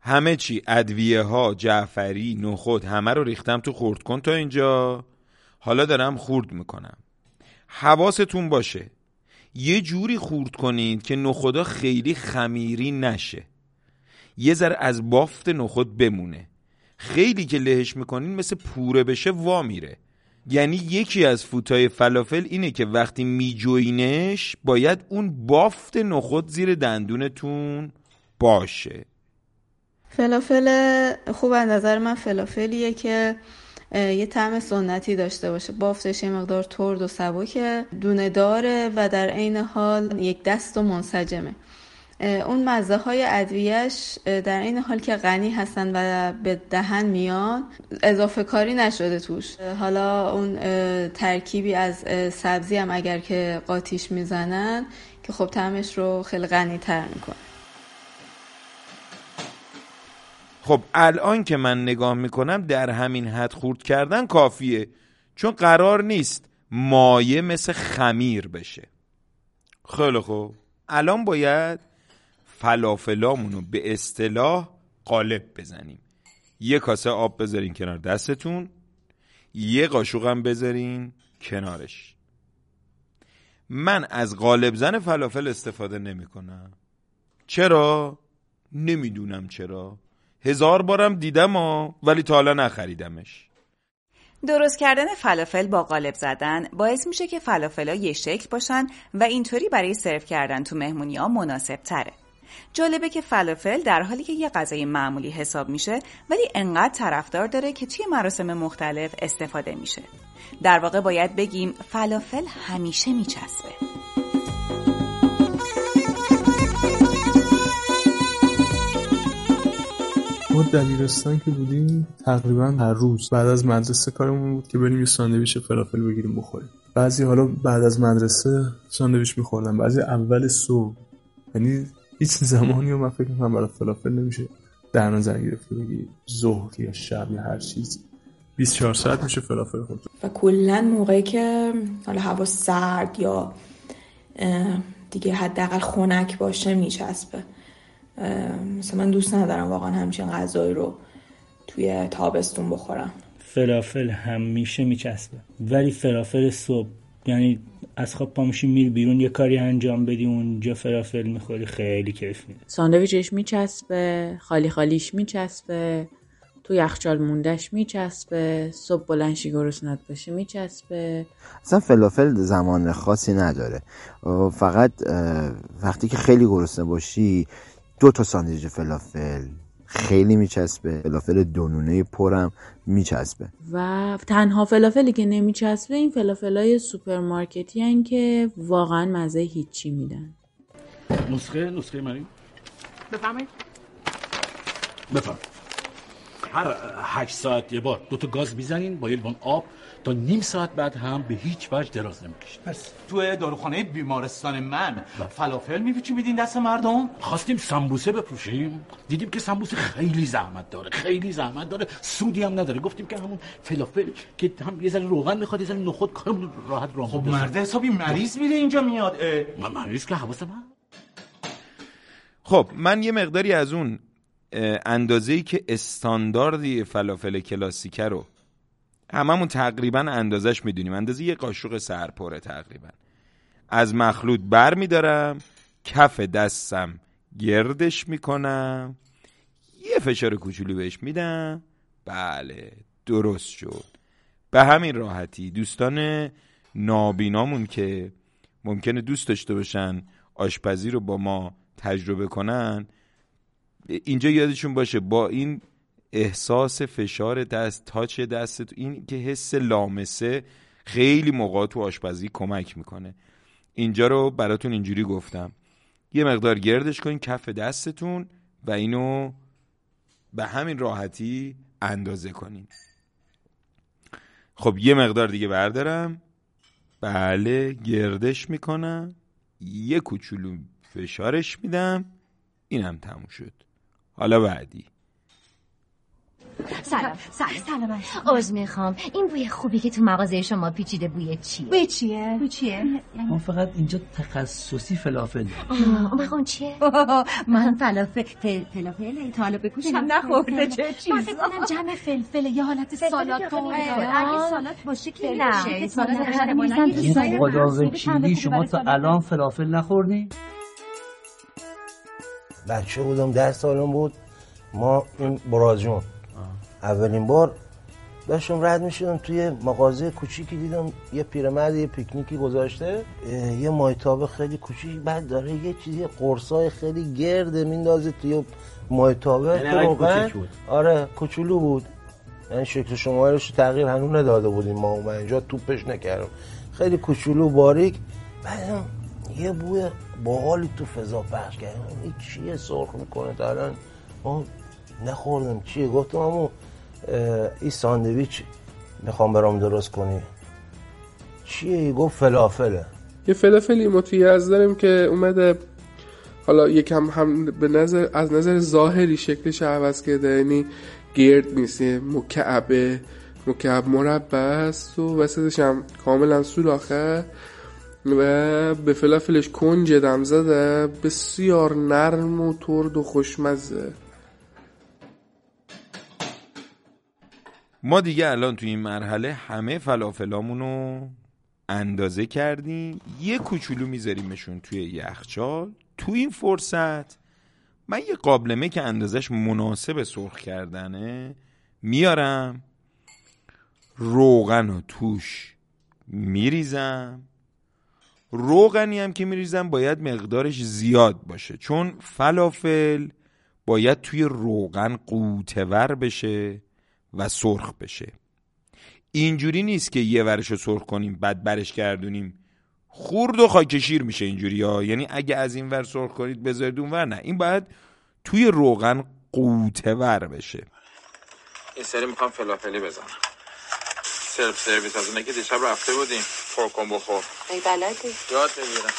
همه چی ادویه ها جعفری نخود همه رو ریختم تو خورد کن تا اینجا. حالا دارم خورد می‌کنم. حواستون باشه. یه جوری خورد کنید که نخودا خیلی خمیری نشه. یه ذره از بافت نخود بمونه. خیلی که لهش می‌کنین مثل پوره بشه وا میره. یعنی یکی از فوتای فلافل اینه که وقتی میجوینش باید اون بافت نخود زیر دندونتون باشه. فلافل خوب از نظر من فلافلیه که یه طعم سنتی داشته باشه. بافتش یه مقدار ترد و سبکه دونه داره و در عین حال یک دست و منسجمه. اون مزه های ادویهش در این حال که غنی هستن و به دهن میان اضافه کاری نشده توش. حالا اون ترکیبی از سبزی هم اگر که قاطیش می‌زنن که خب طعمش رو خیلی غنی تر می‌کنه. خب الان که من نگاه می‌کنم در همین حد خورد کردن کافیه چون قرار نیست مایه مثل خمیر بشه. خیلی خوب. الان باید فلافلامون رو به اصطلاح قالب بزنیم. یه کاسه آب بذارین کنار دستتون یه قاشقم بذارین کنارش. من از قالب زن فلافل استفاده نمی کنم چرا؟ نمی‌دونم چرا. هزار بارم دیدم ها ولی تا حالا نخریدمش. درست کردن فلافل با قالب زدن باعث میشه که فلافل ها یه شکل باشن و اینطوری برای سرو کردن تو مهمونی ها مناسب تره. جالبه که فلافل در حالی که یه غذای معمولی حساب میشه ولی انقدر طرفدار داره که توی مراسم مختلف استفاده میشه. در واقع باید بگیم فلافل همیشه میچسبه. ما دبیرستان که بودیم تقریبا هر روز بعد از مدرسه کارمون بود که بریم یه ساندویچ فلافل بگیریم بخوریم بعضی حالا بعد از مدرسه ساندویچ میخوردم بعضی اول صبح یعنی هیچ زمانی رو من فکر می‌کنم برای فلافل نمیشه در نظر گرفته بگی ظهر یا شب یا هر چیز. 24 ساعت میشه فلافل خورد و کلا موقعی که حالا هوا سرد یا دیگه حداقل خنک باشه میچسبه. مثلا من دوست ندارم واقعا همچین غذایی رو توی تابستون بخورم. فلافل همیشه میچسبه. ولی فلافل صبح یعنی از خواب پا میشی میری بیرون یه کاری انجام بدی اونجا فلافل می‌خوری خیلی کیف میده. ساندویچش میچسبه خالی خالیش میچسبه تو یخچال موندش میچسبه صبح بلند شی گرسنه‌ت باشه میچسبه. اصلا فلافل زمان خاصی نداره. فقط وقتی که خیلی گرسنه باشی دو تا ساندویچ فلافل خیلی میچسبه. فلافل دونونه پرم میچسبه. و تنها فلافلی که نمیچسبه این فلافل های سوپرمارکتی هن که واقعا مزه هیچی میدن. نسخه نسخه منی بفرمایید. بفرمایید. هر هشت ساعت یه بار دو تا گاز می‌زنین با یه لیوان آب تا نیم ساعت بعد هم به هیچ وجه دراز نمی‌کشید. پس تو داروخانه بیمارستان من فلافل میپیچی میدین دست مردم؟ خواستیم سمبوسه بفروشیم دیدیم که سمبوسه خیلی زحمت داره خیلی زحمت داره. سودی هم نداره. گفتیم که همون فلافل که هم یه ذره روغن می‌خواد یه ذره نخود کارمون راحت راه خب مرد حسابی مریض میره اینجا میاد. من مریض که حواسم خب من یه مقداری از اون اندازه ای که استانداردی فلافل کلاسیکه رو هممون تقریبا اندازش می‌دونیم. اندازه یه قاشق سرپره تقریبا. از مخلوط بر میدارم کف دستم گردش می‌کنم. یه فشار کوچولو بهش میدم. بله درست شد. به همین راحتی دوستان نابینامون که ممکنه دوست داشته باشن آشپزی رو با ما تجربه کنن اینجا یادشون باشه با این احساس فشار دست تاچ دست این که حس لامسه خیلی موقع تو آشپزی کمک می‌کنه. اینجا رو براتون اینجوری گفتم. یه مقدار گردش کنین کف دستتون و اینو به همین راحتی اندازه کنین. خب یه مقدار دیگه بردارم. بله گردش می‌کنم. یه کوچولو فشارش میدم. اینم تموم شد. حالا بعدی. سلام سلام. سلام عذر می‌خوام. این بوی خوبی که تو مغازه شما پیچیده بوی چیه؟ بوی چیه؟ بوی چیه؟ ما فقط اینجا تخصصی فلافل آه اون چیه؟ من فلافل فلافل؟ تا حالا به گوشم نخورده چه چیز من فکر جمع فلفل یه حالت سالاد اگه سالاد باشه که نه. سالاد این خدا وکیلی شما تا الان فلافل نخوردین بچه بودم ده سالم بود. ما این برازجون اولین بار داشتم رد می‌شدم توی مغازه کوچیکی دیدم یه پیرمرد یه پیکنیکی گذاشته یه مایتابه خیلی کوچیک بعد داره یه چیزی قرصای خیلی گرده میندازه توی مایتابه بود؟ آره کوچولو بود. یعنی شکل شمارش تغییر هنوز نداده بودیم ما من اینجا توپش نکردم. خیلی کوچولو باریک. بعدم یه بوی باحالی تو فضا پخش کردم این چیه سرخ می‌کنه؟ تا الان ما نخوردم. چیه؟ گفتم امو این ساندویچ می‌خوام برام درست کنی. چیه؟ گفت فلافله. یه فلافلی ما توی از داریم که اومده حالا یکم هم به نظر از نظر ظاهری شکلش عوض کرده یعنی گرد نیست مکعبه مکعب مربع است و وسطش هم کاملا سوراخه و به فلافلش کنج دم زده بسیار نرم و ترد و خوشمزه. ما دیگه الان تو این مرحله همه فلافلامونو اندازه کردیم. یه کوچولو میذاریمشون توی یخچال. تو این فرصت من یه قابلمه که اندازش مناسب سرخ کردنه میارم روغن و توش میریزم. روغنی هم که میریزم باید مقدارش زیاد باشه. چون فلافل باید توی روغن قوتور بشه. و سرخ بشه. اینجوری نیست که یه ورش رو سرخ کنیم بعد برش گردونیم. خورد و خاکشیر میشه اینجوری ها. یعنی اگه از این ور سرخ کنید بذارید اون ور نه. این باید توی روغن غوطه‌ور بشه. این سری می‌خوام فلافلی بزنم. سلف سرویس از اونه که دیشب رفته بودیم. پرکن بخور. ای بلدی؟ یاد بگیرم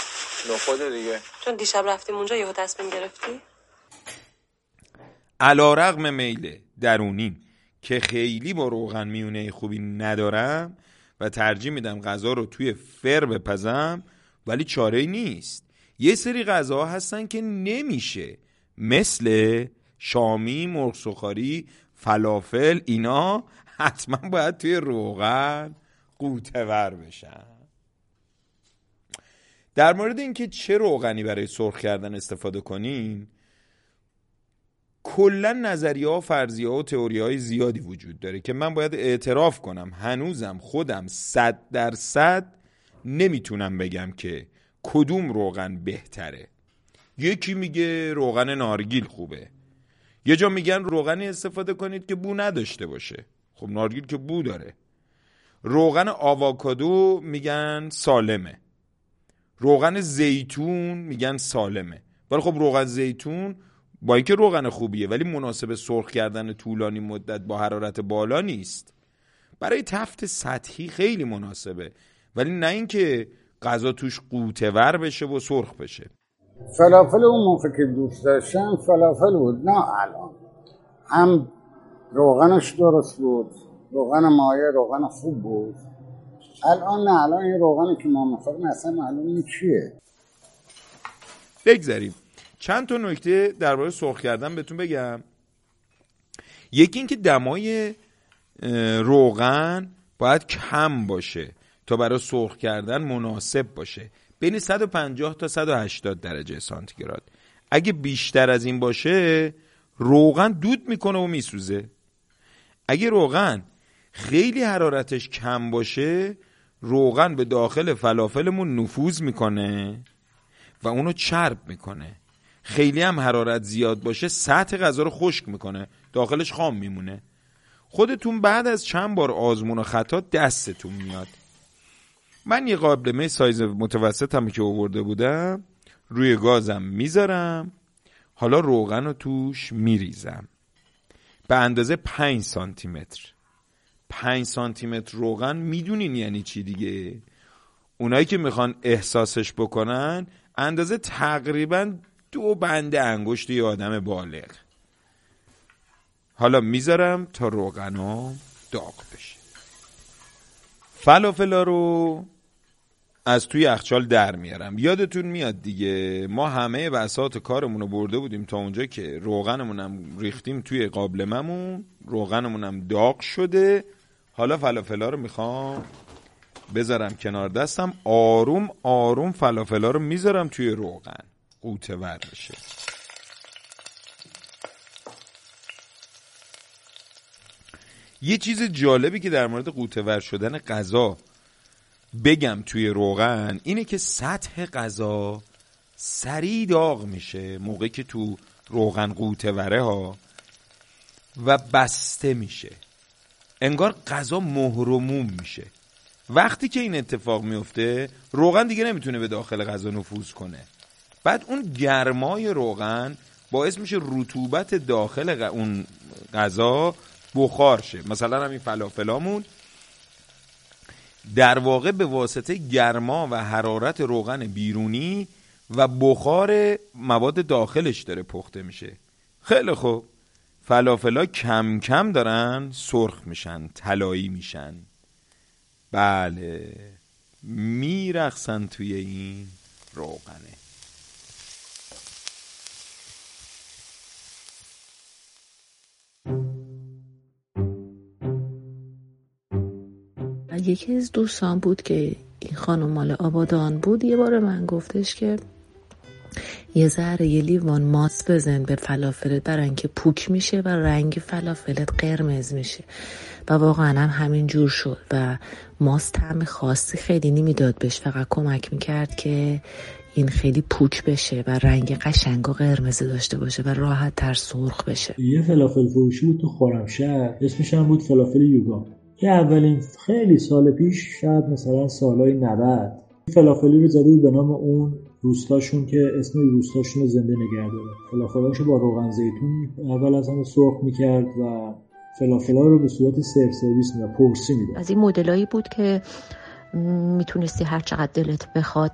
نخود دیگه. چون دیشب رفتیم اونجا یهو تصمیم گرفتی؟ علی رغم میل درونیم. که خیلی با روغن میونه خوبی ندارم و ترجیح میدم غذا رو توی فر بپزم ولی چاره نیست. یه سری غذاها هستن که نمیشه. مثل شامی، مرغ فلافل اینا حتما باید توی روغن قوتور بشن. در مورد اینکه چه روغنی برای سرخ کردن استفاده کنین کلا نظریه ها فرضیه ها و تئوری های زیادی وجود داره که من باید اعتراف کنم. هنوزم خودم صد درصد نمی‌تونم بگم که کدوم روغن بهتره. یکی میگه روغن نارگیل خوبه. یه جا میگن روغنی استفاده کنید که بو نداشته باشه. خب نارگیل که بو داره. روغن آواکادو میگن سالمه. روغن زیتون میگن سالمه. ولی خب روغن زیتون با اینکه روغن خوبیه ولی مناسب سرخ کردن طولانی مدت با حرارت بالا نیست. برای تفت سطحی خیلی مناسبه ولی نه اینکه غذا توش قوتور بشه و سرخ بشه. فلافل اون موقع که دوست داشتم فلافل بود. نه الان. هم روغنش درست بود. روغن مایه روغن خوب بود. الان نه الان این روغنی که ما می‌خوریم اصلا معلوم چیه. بگذاریم. چند تا نکته درباره سرخ کردن بهتون بگم. یکی اینکه دمای روغن باید کم باشه تا برای سرخ کردن مناسب باشه. بین 150 تا 180 درجه سانتیگراد. اگه بیشتر از این باشه روغن دود می‌کنه و میسوزه. اگه روغن خیلی حرارتش کم باشه روغن به داخل فلافلمون نفوذ می‌کنه و اونو چرب می‌کنه. خیلی هم حرارت زیاد باشه سطح غذا رو خشک می‌کنه. داخلش خام میمونه. خودتون بعد از چند بار آزمون و خطا دستتون میاد. من یه قابلمه سایز متوسط هم که آورده بودم روی گازم می‌ذارم. حالا روغن رو توش میریزم. به اندازه 5 سانتی متر 5 سانتی متر روغن می‌دونین یعنی چی دیگه؟ اونایی که می‌خوان احساسش بکنن اندازه تقریبا دو بنده انگشت یه آدم بالغ. حالا می‌ذارم تا روغنا داغ بشه. فلافلا رو از توی یخچال در میارم. یادتون میاد دیگه ما همه بساط کارمون رو برده بودیم تا اونجا که روغنمونم ریختیم توی قابلممون روغنمونم داغ شده. حالا فلافلا رو می‌خوام بذارم کنار دستم. آروم آروم فلافلا رو می‌ذارم توی روغن. قوطه ور بشه یه چیز جالبی که در مورد قوطه ور شدن غذا بگم توی روغن اینه که سطح غذا سریع داغ میشه موقعی که تو روغن قوطه وره ها و بسته میشه. انگار غذا مهرموم میشه. وقتی که این اتفاق میفته روغن دیگه نمی‌تونه به داخل غذا نفوذ کنه. بعد اون گرمای روغن باعث میشه رطوبت داخل اون غذا بخار شه. مثلا همین فلافلامون. در واقع به واسطه گرما و حرارت روغن بیرونی و بخار مواد داخلش داره پخته میشه. خیلی خوب. فلافلا کم کم دارن سرخ میشن طلایی میشن. بله. میرخصن توی این روغنه. یکی از دوستان بود که این خانم مال آبادان بود یه بار من گفتش که یه ذره یه لیوان ماست بزن به فلافلت. برای اینکه پوک میشه و رنگ فلافلت قرمز میشه. و واقعا هم همین جور شد. و ماست طعم خاصی خیلی نمی‌داد بهش. فقط کمک می‌کرد که این خیلی پوک بشه و رنگ قشنگ و قرمزی داشته باشه و راحت تر سرخ بشه. یه فلافل فروشی بود تو خرمشهر اسمش هم بود فلافل یوگا. که اولین خیلی سال پیش شاید مثلا سالهای 90 فلافلی رو زده بود به نام اون روستاشون که اسم روستاشون رو زنده نگه داره. فلافلاشو با روغن زیتون اول از همه سرخ می‌کرد و فلافلا رو به صورت سرو سرویس می‌داد پرسی می‌داد. از این مدلایی بود که می‌تونستی هر چقدر دلت بخواد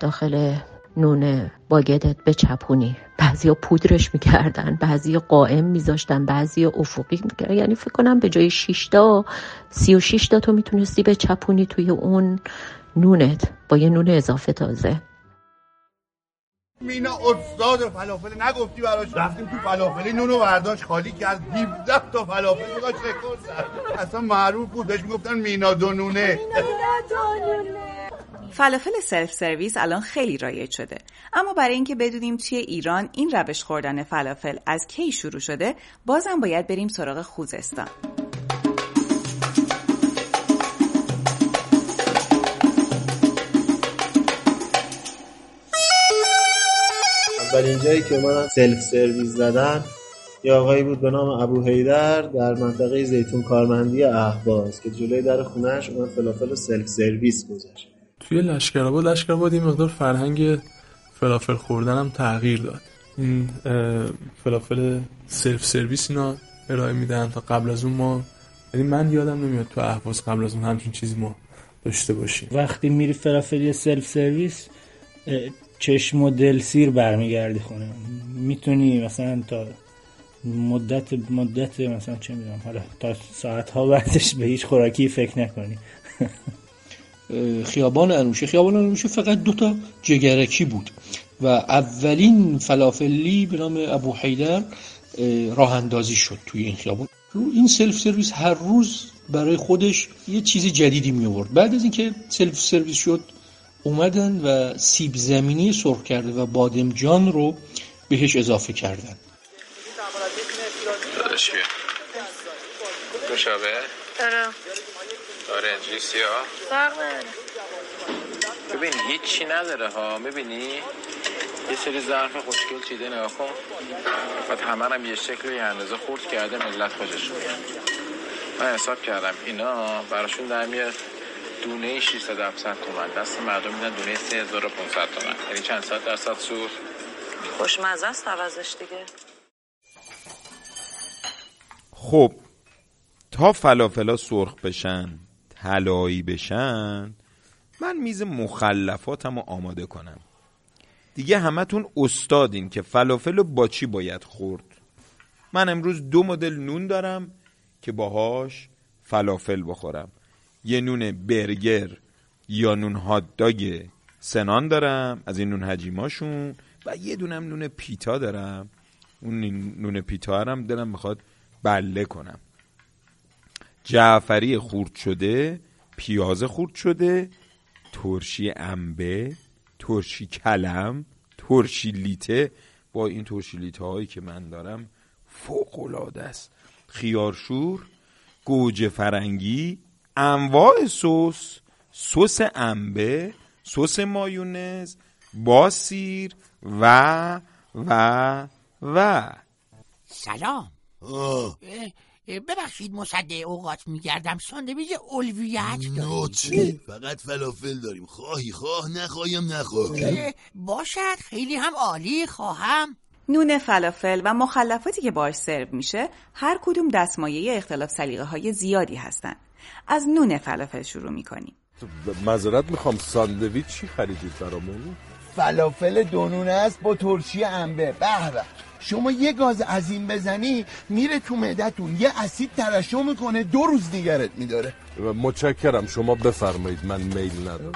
داخل نون باگدت بچپونی. بعضی پودرش می‌کردن بعضی قائم میذاشتن بعضی افقی می‌کردن. یعنی فکر کنم به جای 6 تا 36 تا تو می‌تونستی بچپونی توی اون نونت با یه نون اضافه تازه. مینا استاد فلافل نگفتی براش. رفتیم تو فلافلی نونو برداشت خالی کرد. 17 تا فلافل بوداش رکورد اصلا معروف بود بهش می‌گفتن مینا دو نونه. فلافل سلف سرویس الان خیلی رایج شده. اما برای اینکه بدونیم توی ایران این روش خوردن فلافل از کی شروع شده بازم باید بریم سراغ خوزستان. اولین جایی که من سلف سرویس زدن یه آقایی بود به نام ابو حیدر در منطقه زیتون کارمندی اهواز که جلوی در خونهش اومد فلافل سلف سرویس گذاشت. توی لشکرآباد لشکرآباد این مقدار فرهنگ فلافل خوردن هم تغییر داد. این فلافل سلف سرویس اینا ارائه میدن تا قبل از اون ما. یعنی من یادم نمیاد تو اهواز قبل از اون همچین چیزی ما داشته باشیم. وقتی میری فلافلی سلف سرویس چشم و دل سیر برمیگردی خونه. می‌تونی مثلا تا مدت مدت مثلا چه می‌دونم حالا تا ساعت ها بعدش به هیچ خوراکی فکر نکنی. خیابان انوشه. خیابان انوشه فقط دو تا جگرکی بود و اولین فلافلی به نام ابو حیدر راه اندازی شد توی این خیابان. رو این سلف سرویس هر روز برای خودش یه چیز جدیدی می آورد. بعد از اینکه سلف سرویس شد اومدن و سیب زمینی سرخ کرده و بادمجان رو بهش اضافه کردن. بیا نوشابه آره. آرنجی سیاه فرق نداره. ببین هیچی نداره ها. می‌بینی؟ یه سری ظرف خوشگل چیده نگاه کن. بعد همه هم یه شکل یه اندازه خورد کرده ملت خوششون من حساب کردم اینا براشون در میاد دونه 600 700 تومن. دست مردم میدن دونه 3500 تومن. یعنی چند صد درصد سود خوشمزه است عوضش دیگه. خب تا فلافلا سرخ بشن طلایی بشن من میز مخلفاتم رو آماده کنم. دیگه همتون استادین که فلافل رو با چی باید خورد؟ من امروز دو مدل نون دارم که باهاش فلافل بخورم. یه نون برگر یا نون هات داگ سنان دارم از این نون حجیماشون و یه دونم نون پیتا دارم. اون نون پیتا هم دلم می‌خواد بله کنم. جعفری خورد شده پیاز خورد شده ترشی انبه ترشی کلم ترشی لیته. با این ترشی لیته هایی که من دارم فوق العاده است. خیارشور گوجه فرنگی انواع سس سس انبه سس مایونز با سیر و و و. سلام. ببخشید مصدع اوقات میگردم. ساندویج الویه نوچه فقط فلافل داریم. خواهی خواه نخواهیم نخواه باشد. خیلی هم عالی خواهم. نون فلافل و مخلفاتی که باش سرو میشه هر کدوم دستمایه اختلاف سلیقه های زیادی هستند. از نون فلافل شروع می‌کنیم. معذرت می‌خوام. ساندویچ چی خریدید برامون؟ فلافل دونونه است با ترشی انبه به به. شما یه گاز از این بزنی میره تو معدتون یه اسید ترشح می‌کنه دو روز دیگرت میداره. متشکرم. شما بفرمایید من میل ندارم.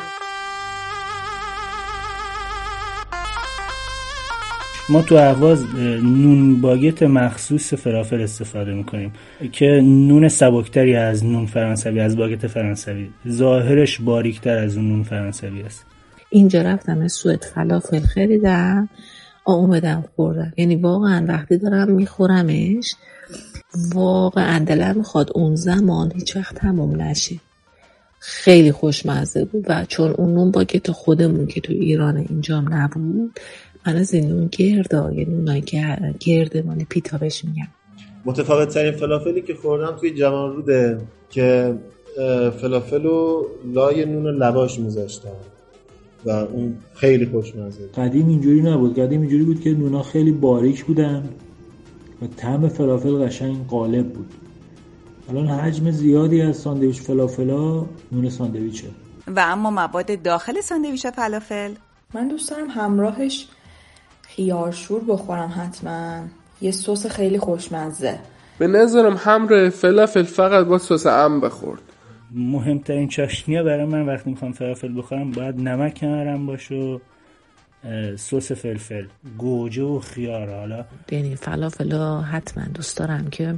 ما تو اهواز نون باگت مخصوص فلافل استفاده می‌کنیم که نون سبکتری از نون فرانسوی از باگت فرانسوی. ظاهرش باریکتر از اون نون فرانسوی است. اینجا رفتم سوئد فلافل خریدم. اومدم خوردم. یعنی واقعا وقتی دارم میخورمش واقعا دلم می‌خواد اون زمان هیچ وقت تموم نشه. خیلی خوشمزه بود و چون اون نون باگت خودمون که تو ایران اینجام نبود من از این نون گردا یعنی اونایی که گردمانی پیتا بهش میگم متفاوت ترین فلافلی که خوردم توی جوانرود که فلافل و لای نون لواش میذاشتن و اون خیلی خوشمزه قدیم اینجوری نبود. قدیم اینجوری بود که نونا خیلی باریک بودن و طعم فلافل قشنگ غالب بود. الان حجم زیادی از ساندویچ فلافلا نون ساندویچه. و اما مواد داخل ساندویچ فلافل؟ من دوست دارم همراهش خیارشور بخورم حتما. یه سس خیلی خوشمزه. به نظرم همراه فلافل فقط با سس انبه خورد. مهمترین چاشنی برای من وقتی می‌خوام فلافل بخورم باید نمک کنارم باشه و سس فلفل گوجه و خیار. حالا یعنی فلافل حتما دوست دارم که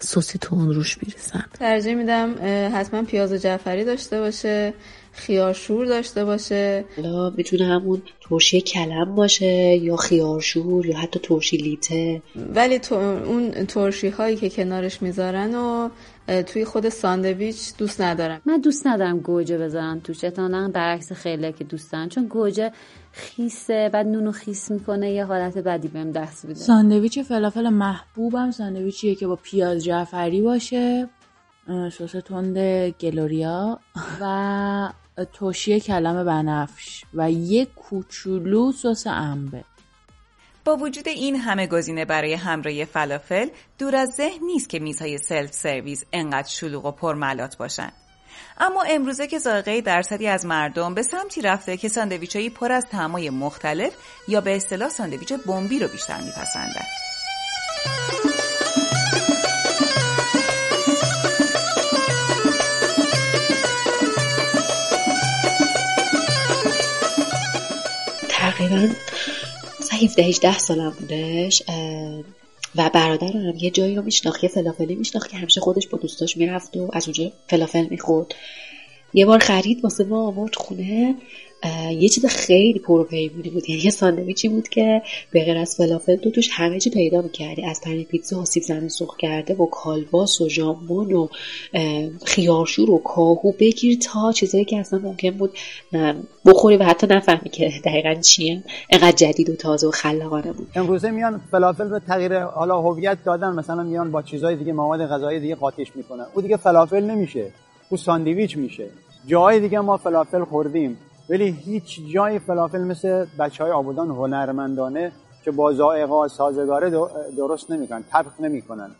سوسی تون روش بیرسم ترجیح میدم حتما پیاز جعفری داشته باشه. خیارشور داشته باشه. حالا می‌تونه همون ترشی کلم باشه یا خیارشور یا حتی ترشی لیته. ولی تو اون ترشی هایی که کنارش می‌ذارن و توی خود ساندویچ دوست ندارم. من دوست ندارم گوجه بذارم توش اتانا برعکس خیلی که دوستن چون گوجه خیسه بعد نونو خیس می‌کنه یه حالت بدی بهم دست میده. ساندویچ فلافل محبوبم. ساندویچیه که با پیاز جعفری باشه سس تند گلوریا و ترشی کلم بنفش و یک کوچولو سس انبه. با وجود این همه گزینه برای همراه فلافل دور از ذهن نیست که میزهای سلف سرویس انقدر شلوغ و پرملات باشن. اما امروزه که ذائقه درصدی از مردم به سمتی رفته که ساندویچهایی پر از طعمای مختلف یا به اصطلاح ساندویچ بمبی رو بیشتر میپسندن. تقریبا 17 18 سالم بودش و برادرم یه جایی رو میشناخت یه فلافلی میشناخت که همیشه خودش با دوستاش می‌رفت و از اونجا فلافل می‌خورد. یه بار خرید واسه ما آورد خونه. یه چیز خیلی پروپیمونی بود. یعنی یه ساندویچی بود که به غیر از فلافل تو توش همه چی پیدا می‌کردی. از پنیر پیتزا و سیب زمین سرخ کرده و کالباس و ژامبون و خیارشور و کاهو بگیر تا چیزایی که اصلا ممکن بود بخوری و حتی نفهمی که دقیقا چیه. انقدر جدید و تازه و خلاقانه بود. امروزه میان فلافل به تغییر حالا هویت دادن. مثلا میان با چیزهای دیگه مواد غذایی دیگه قاطیش می‌کنن. او دیگه فلافل نمیشه. او ساندویچ میشه. جای دیگه ما فلافل خوردیم. ولی هیچ جای فلافل مثل بچه های آبادان هنرمندانه که با ذائقه سازگاره درست نمی‌کنن طبخ نمی‌کنن.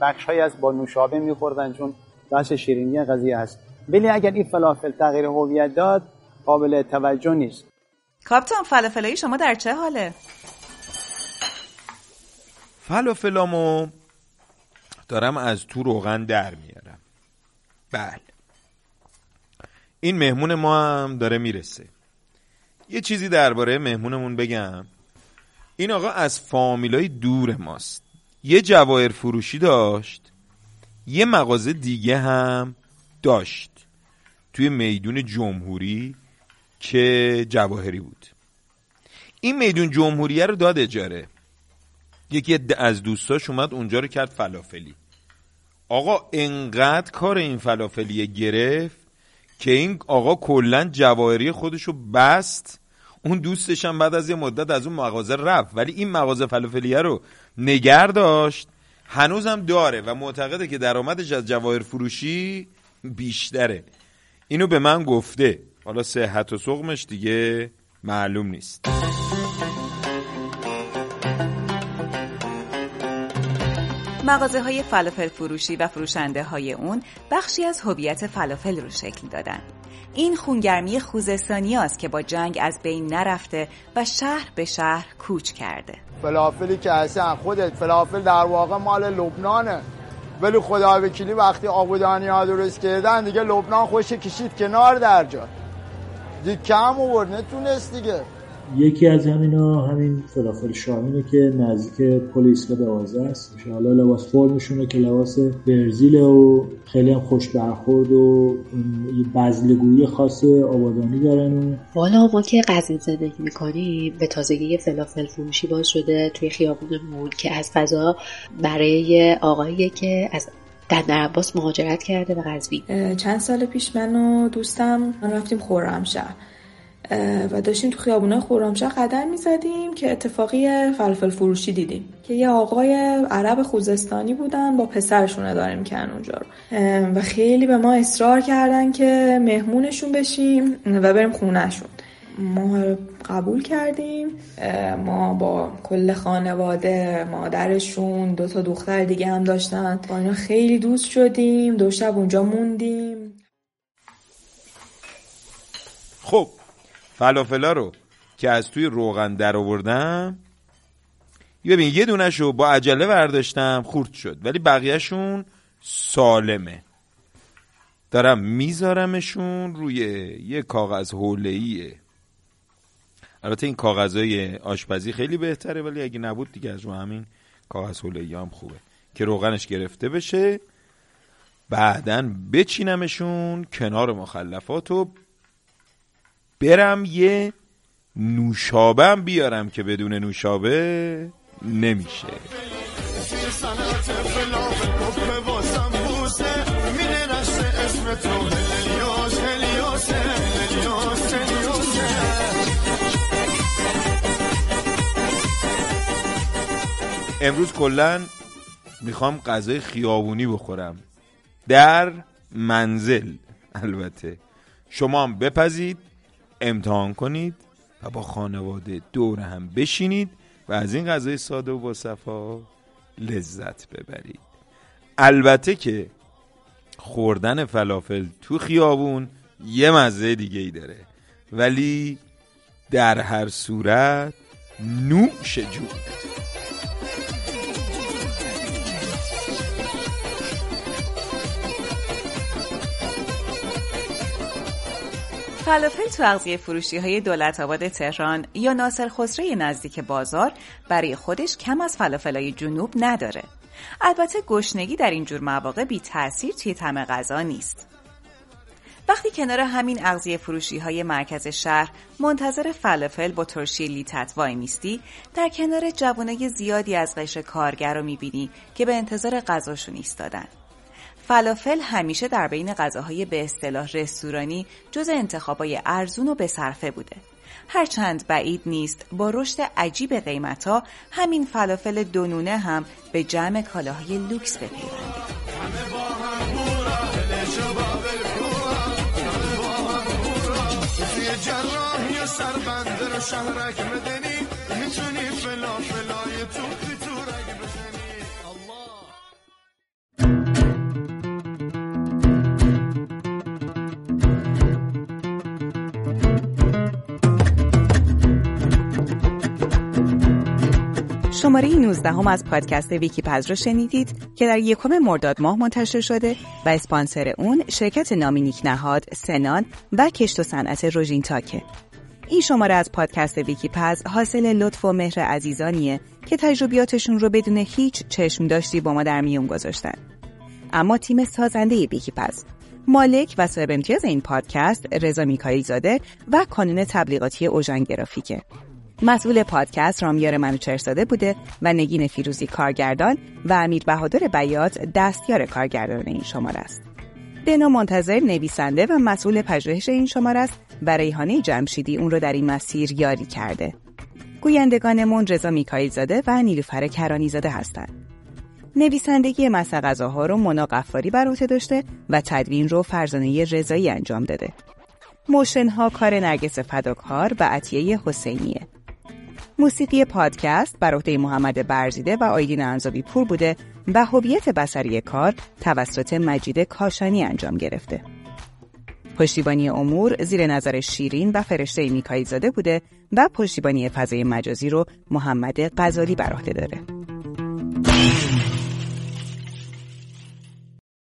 بخش های از با نوشابه میخوردن چون بحث شیرینی قضیه هست. ولی اگر این فلافل تغییر هویت داد قابل توجه نیست. کاپتان فلافلای شما در چه حاله؟ فلافلامو دارم از تو روغن در میارم. بله. این مهمون ما هم داره می‌رسه. یه چیزی درباره مهمونمون بگم. این آقا از فامیلای دور ماست. یه جواهر فروشی داشت یه مغازه دیگه هم داشت. توی میدون جمهوری که جواهری بود. این میدون جمهوریه رو داد اجاره. یکی از دوستاش اومد اونجا رو کرد فلافلی. آقا انقدر کار این فلافلی گرفت که این آقا کلا جواهری خودشو بست. اون دوستش هم بعد از یه مدت از اون مغازه رفت. ولی این مغازه فلافلیه رو نگر داشت. هنوزم داره و معتقده که درآمدش از جواهر فروشی بیشتره. اینو به من گفته. حالا صحت و سقمش دیگه معلوم نیست. مغازه های فلافل فروشی و فروشنده های اون بخشی از هویت فلافل رو شکل دادن. این خونگرمی خوزستانی است که با جنگ از بین نرفته و شهر به شهر کوچ کرده. فلافلی که اصلا خودت فلافل در واقع مال لبنانه ولی خدا وکیلی وقتی آبودانی ها درست کردن دیگه لبنان خوش کشید کنار در جا دیگه کم آورد نتونست دیگه یکی از همینا همین فلافل شامینه که نزدیک پل ایستگاه دوازده است. حالا لباس فرمشونه که لباس برزیل و خیلی هم خوش برخورد و بزلگویی خاص آبادانی دارن والا ما که قزین زندگی می‌کنیم به تازگی فلافل فروشی باز شده توی خیابونمون که از فضا برای آقایی که از در عباس مهاجرت کرده به قزوین چند سال پیش من و دوستم رفتیم خورمشهر و داشتیم تو خیابونه خورامشهر قدم می‌زدیم که اتفاقی فلفل فروشی دیدیم. که یه آقای عرب خوزستانی بودن با پسرشون داره می‌کنن اونجا رو. و خیلی به ما اصرار کردن که مهمونشون بشیم و بریم خونهشون. ما قبول کردیم. ما با کل خانواده مادرشون دو تا دختر دیگه هم داشتن. با اینا خیلی دوست شدیم. دو شب اونجا موندیم خب فلافلا رو که از توی روغن در آوردم. ببین یه دونش رو با عجله برداشتم خورد شد. ولی بقیهشون سالمه. دارم میذارمشون روی یه کاغذ حوله‌ایه البته این کاغذهای آشپزی خیلی بهتره ولی اگه نبود دیگه از رو همین کاغذ حوله‌ای هم خوبه. که روغنش گرفته بشه بعدا بچینمشون کنار مخلفات و برم یه نوشابه هم بیارم که بدون نوشابه نمیشه. امروز کلا می‌خوام غذای خیابونی بخورم. در منزل البته. شما هم بپزید. امتحان کنید و با خانواده دور هم بشینید و از این غذای ساده و با صفا لذت ببرید. البته که خوردن فلافل تو خیابون یه مزه دیگه ای داره ولی در هر صورت نوش جون فلافل تو اغذیه فروشی های دولت آباد تهران یا ناصر خسروی نزدیک بازار برای خودش کم از فلافل های جنوب نداره. البته گشنگی در این جور مواقع بی تاثیر توی طعم غذا نیست. وقتی کنار همین اغذیه فروشی های مرکز شهر منتظر فلافل با ترشی لیته وای میستی در کنار جوانای زیادی از قشر کارگر رو می‌بینی که به انتظار غذاشون ایستادن. فلافل همیشه در بین غذاهای به اصطلاح رستورانی جزء انتخابای ارزون و بصرفه بوده. هرچند بعید نیست با رشد عجیب قیمتا همین فلافل دونونه هم به جمع کالاهای لوکس بپیونده. شماره 19 هم از پادکست ویکی پز رو شنیدید که در یکم مرداد ماه منتشر شده و اسپانسر اون شرکت نامینیک نهاد، سنان و کشت و صنعت روژین تاکه. این شماره از پادکست ویکی پز حاصل لطف و مهر عزیزانیه که تجربیاتشون رو بدون هیچ چشم داشتی با ما در میون گذاشتن. اما تیم سازنده ویکی پز مالک و صاحب امتیاز این پادکست رضا میکایی زاده و کانون تبلیغاتی اوژن گرافیکه مسئول پادکست رامیار منوچرساده بوده و نگین فیروزی کارگردان و امیر بهادر بیات دستیار کارگردان این شماره است. دنا منتظر نویسنده و مسئول پژوهش این شماره است و ریحانه جمشیدی اون رو در این مسیر یاری کرده. گویندگانمون رضا میکایل زاده و نیلوفر کرانی زاده هستند. نویسندگی مسغذاها رو مونا قفاری بر عهده داشته و تدوین رو فرزانه رضایی انجام داده. موشنها کار نرگس فداکار و عطیه حسینیه. موسیقی پادکست بر عهده محمد برزیده و آیدین انزابی پور بوده و هویت بسری کار توسط مجید کاشانی انجام گرفته. پشتیبانی امور زیر نظر شیرین و فرشته میکایی زاده بوده و پشتیبانی فضای مجازی رو محمد غزالی بر عهده داره.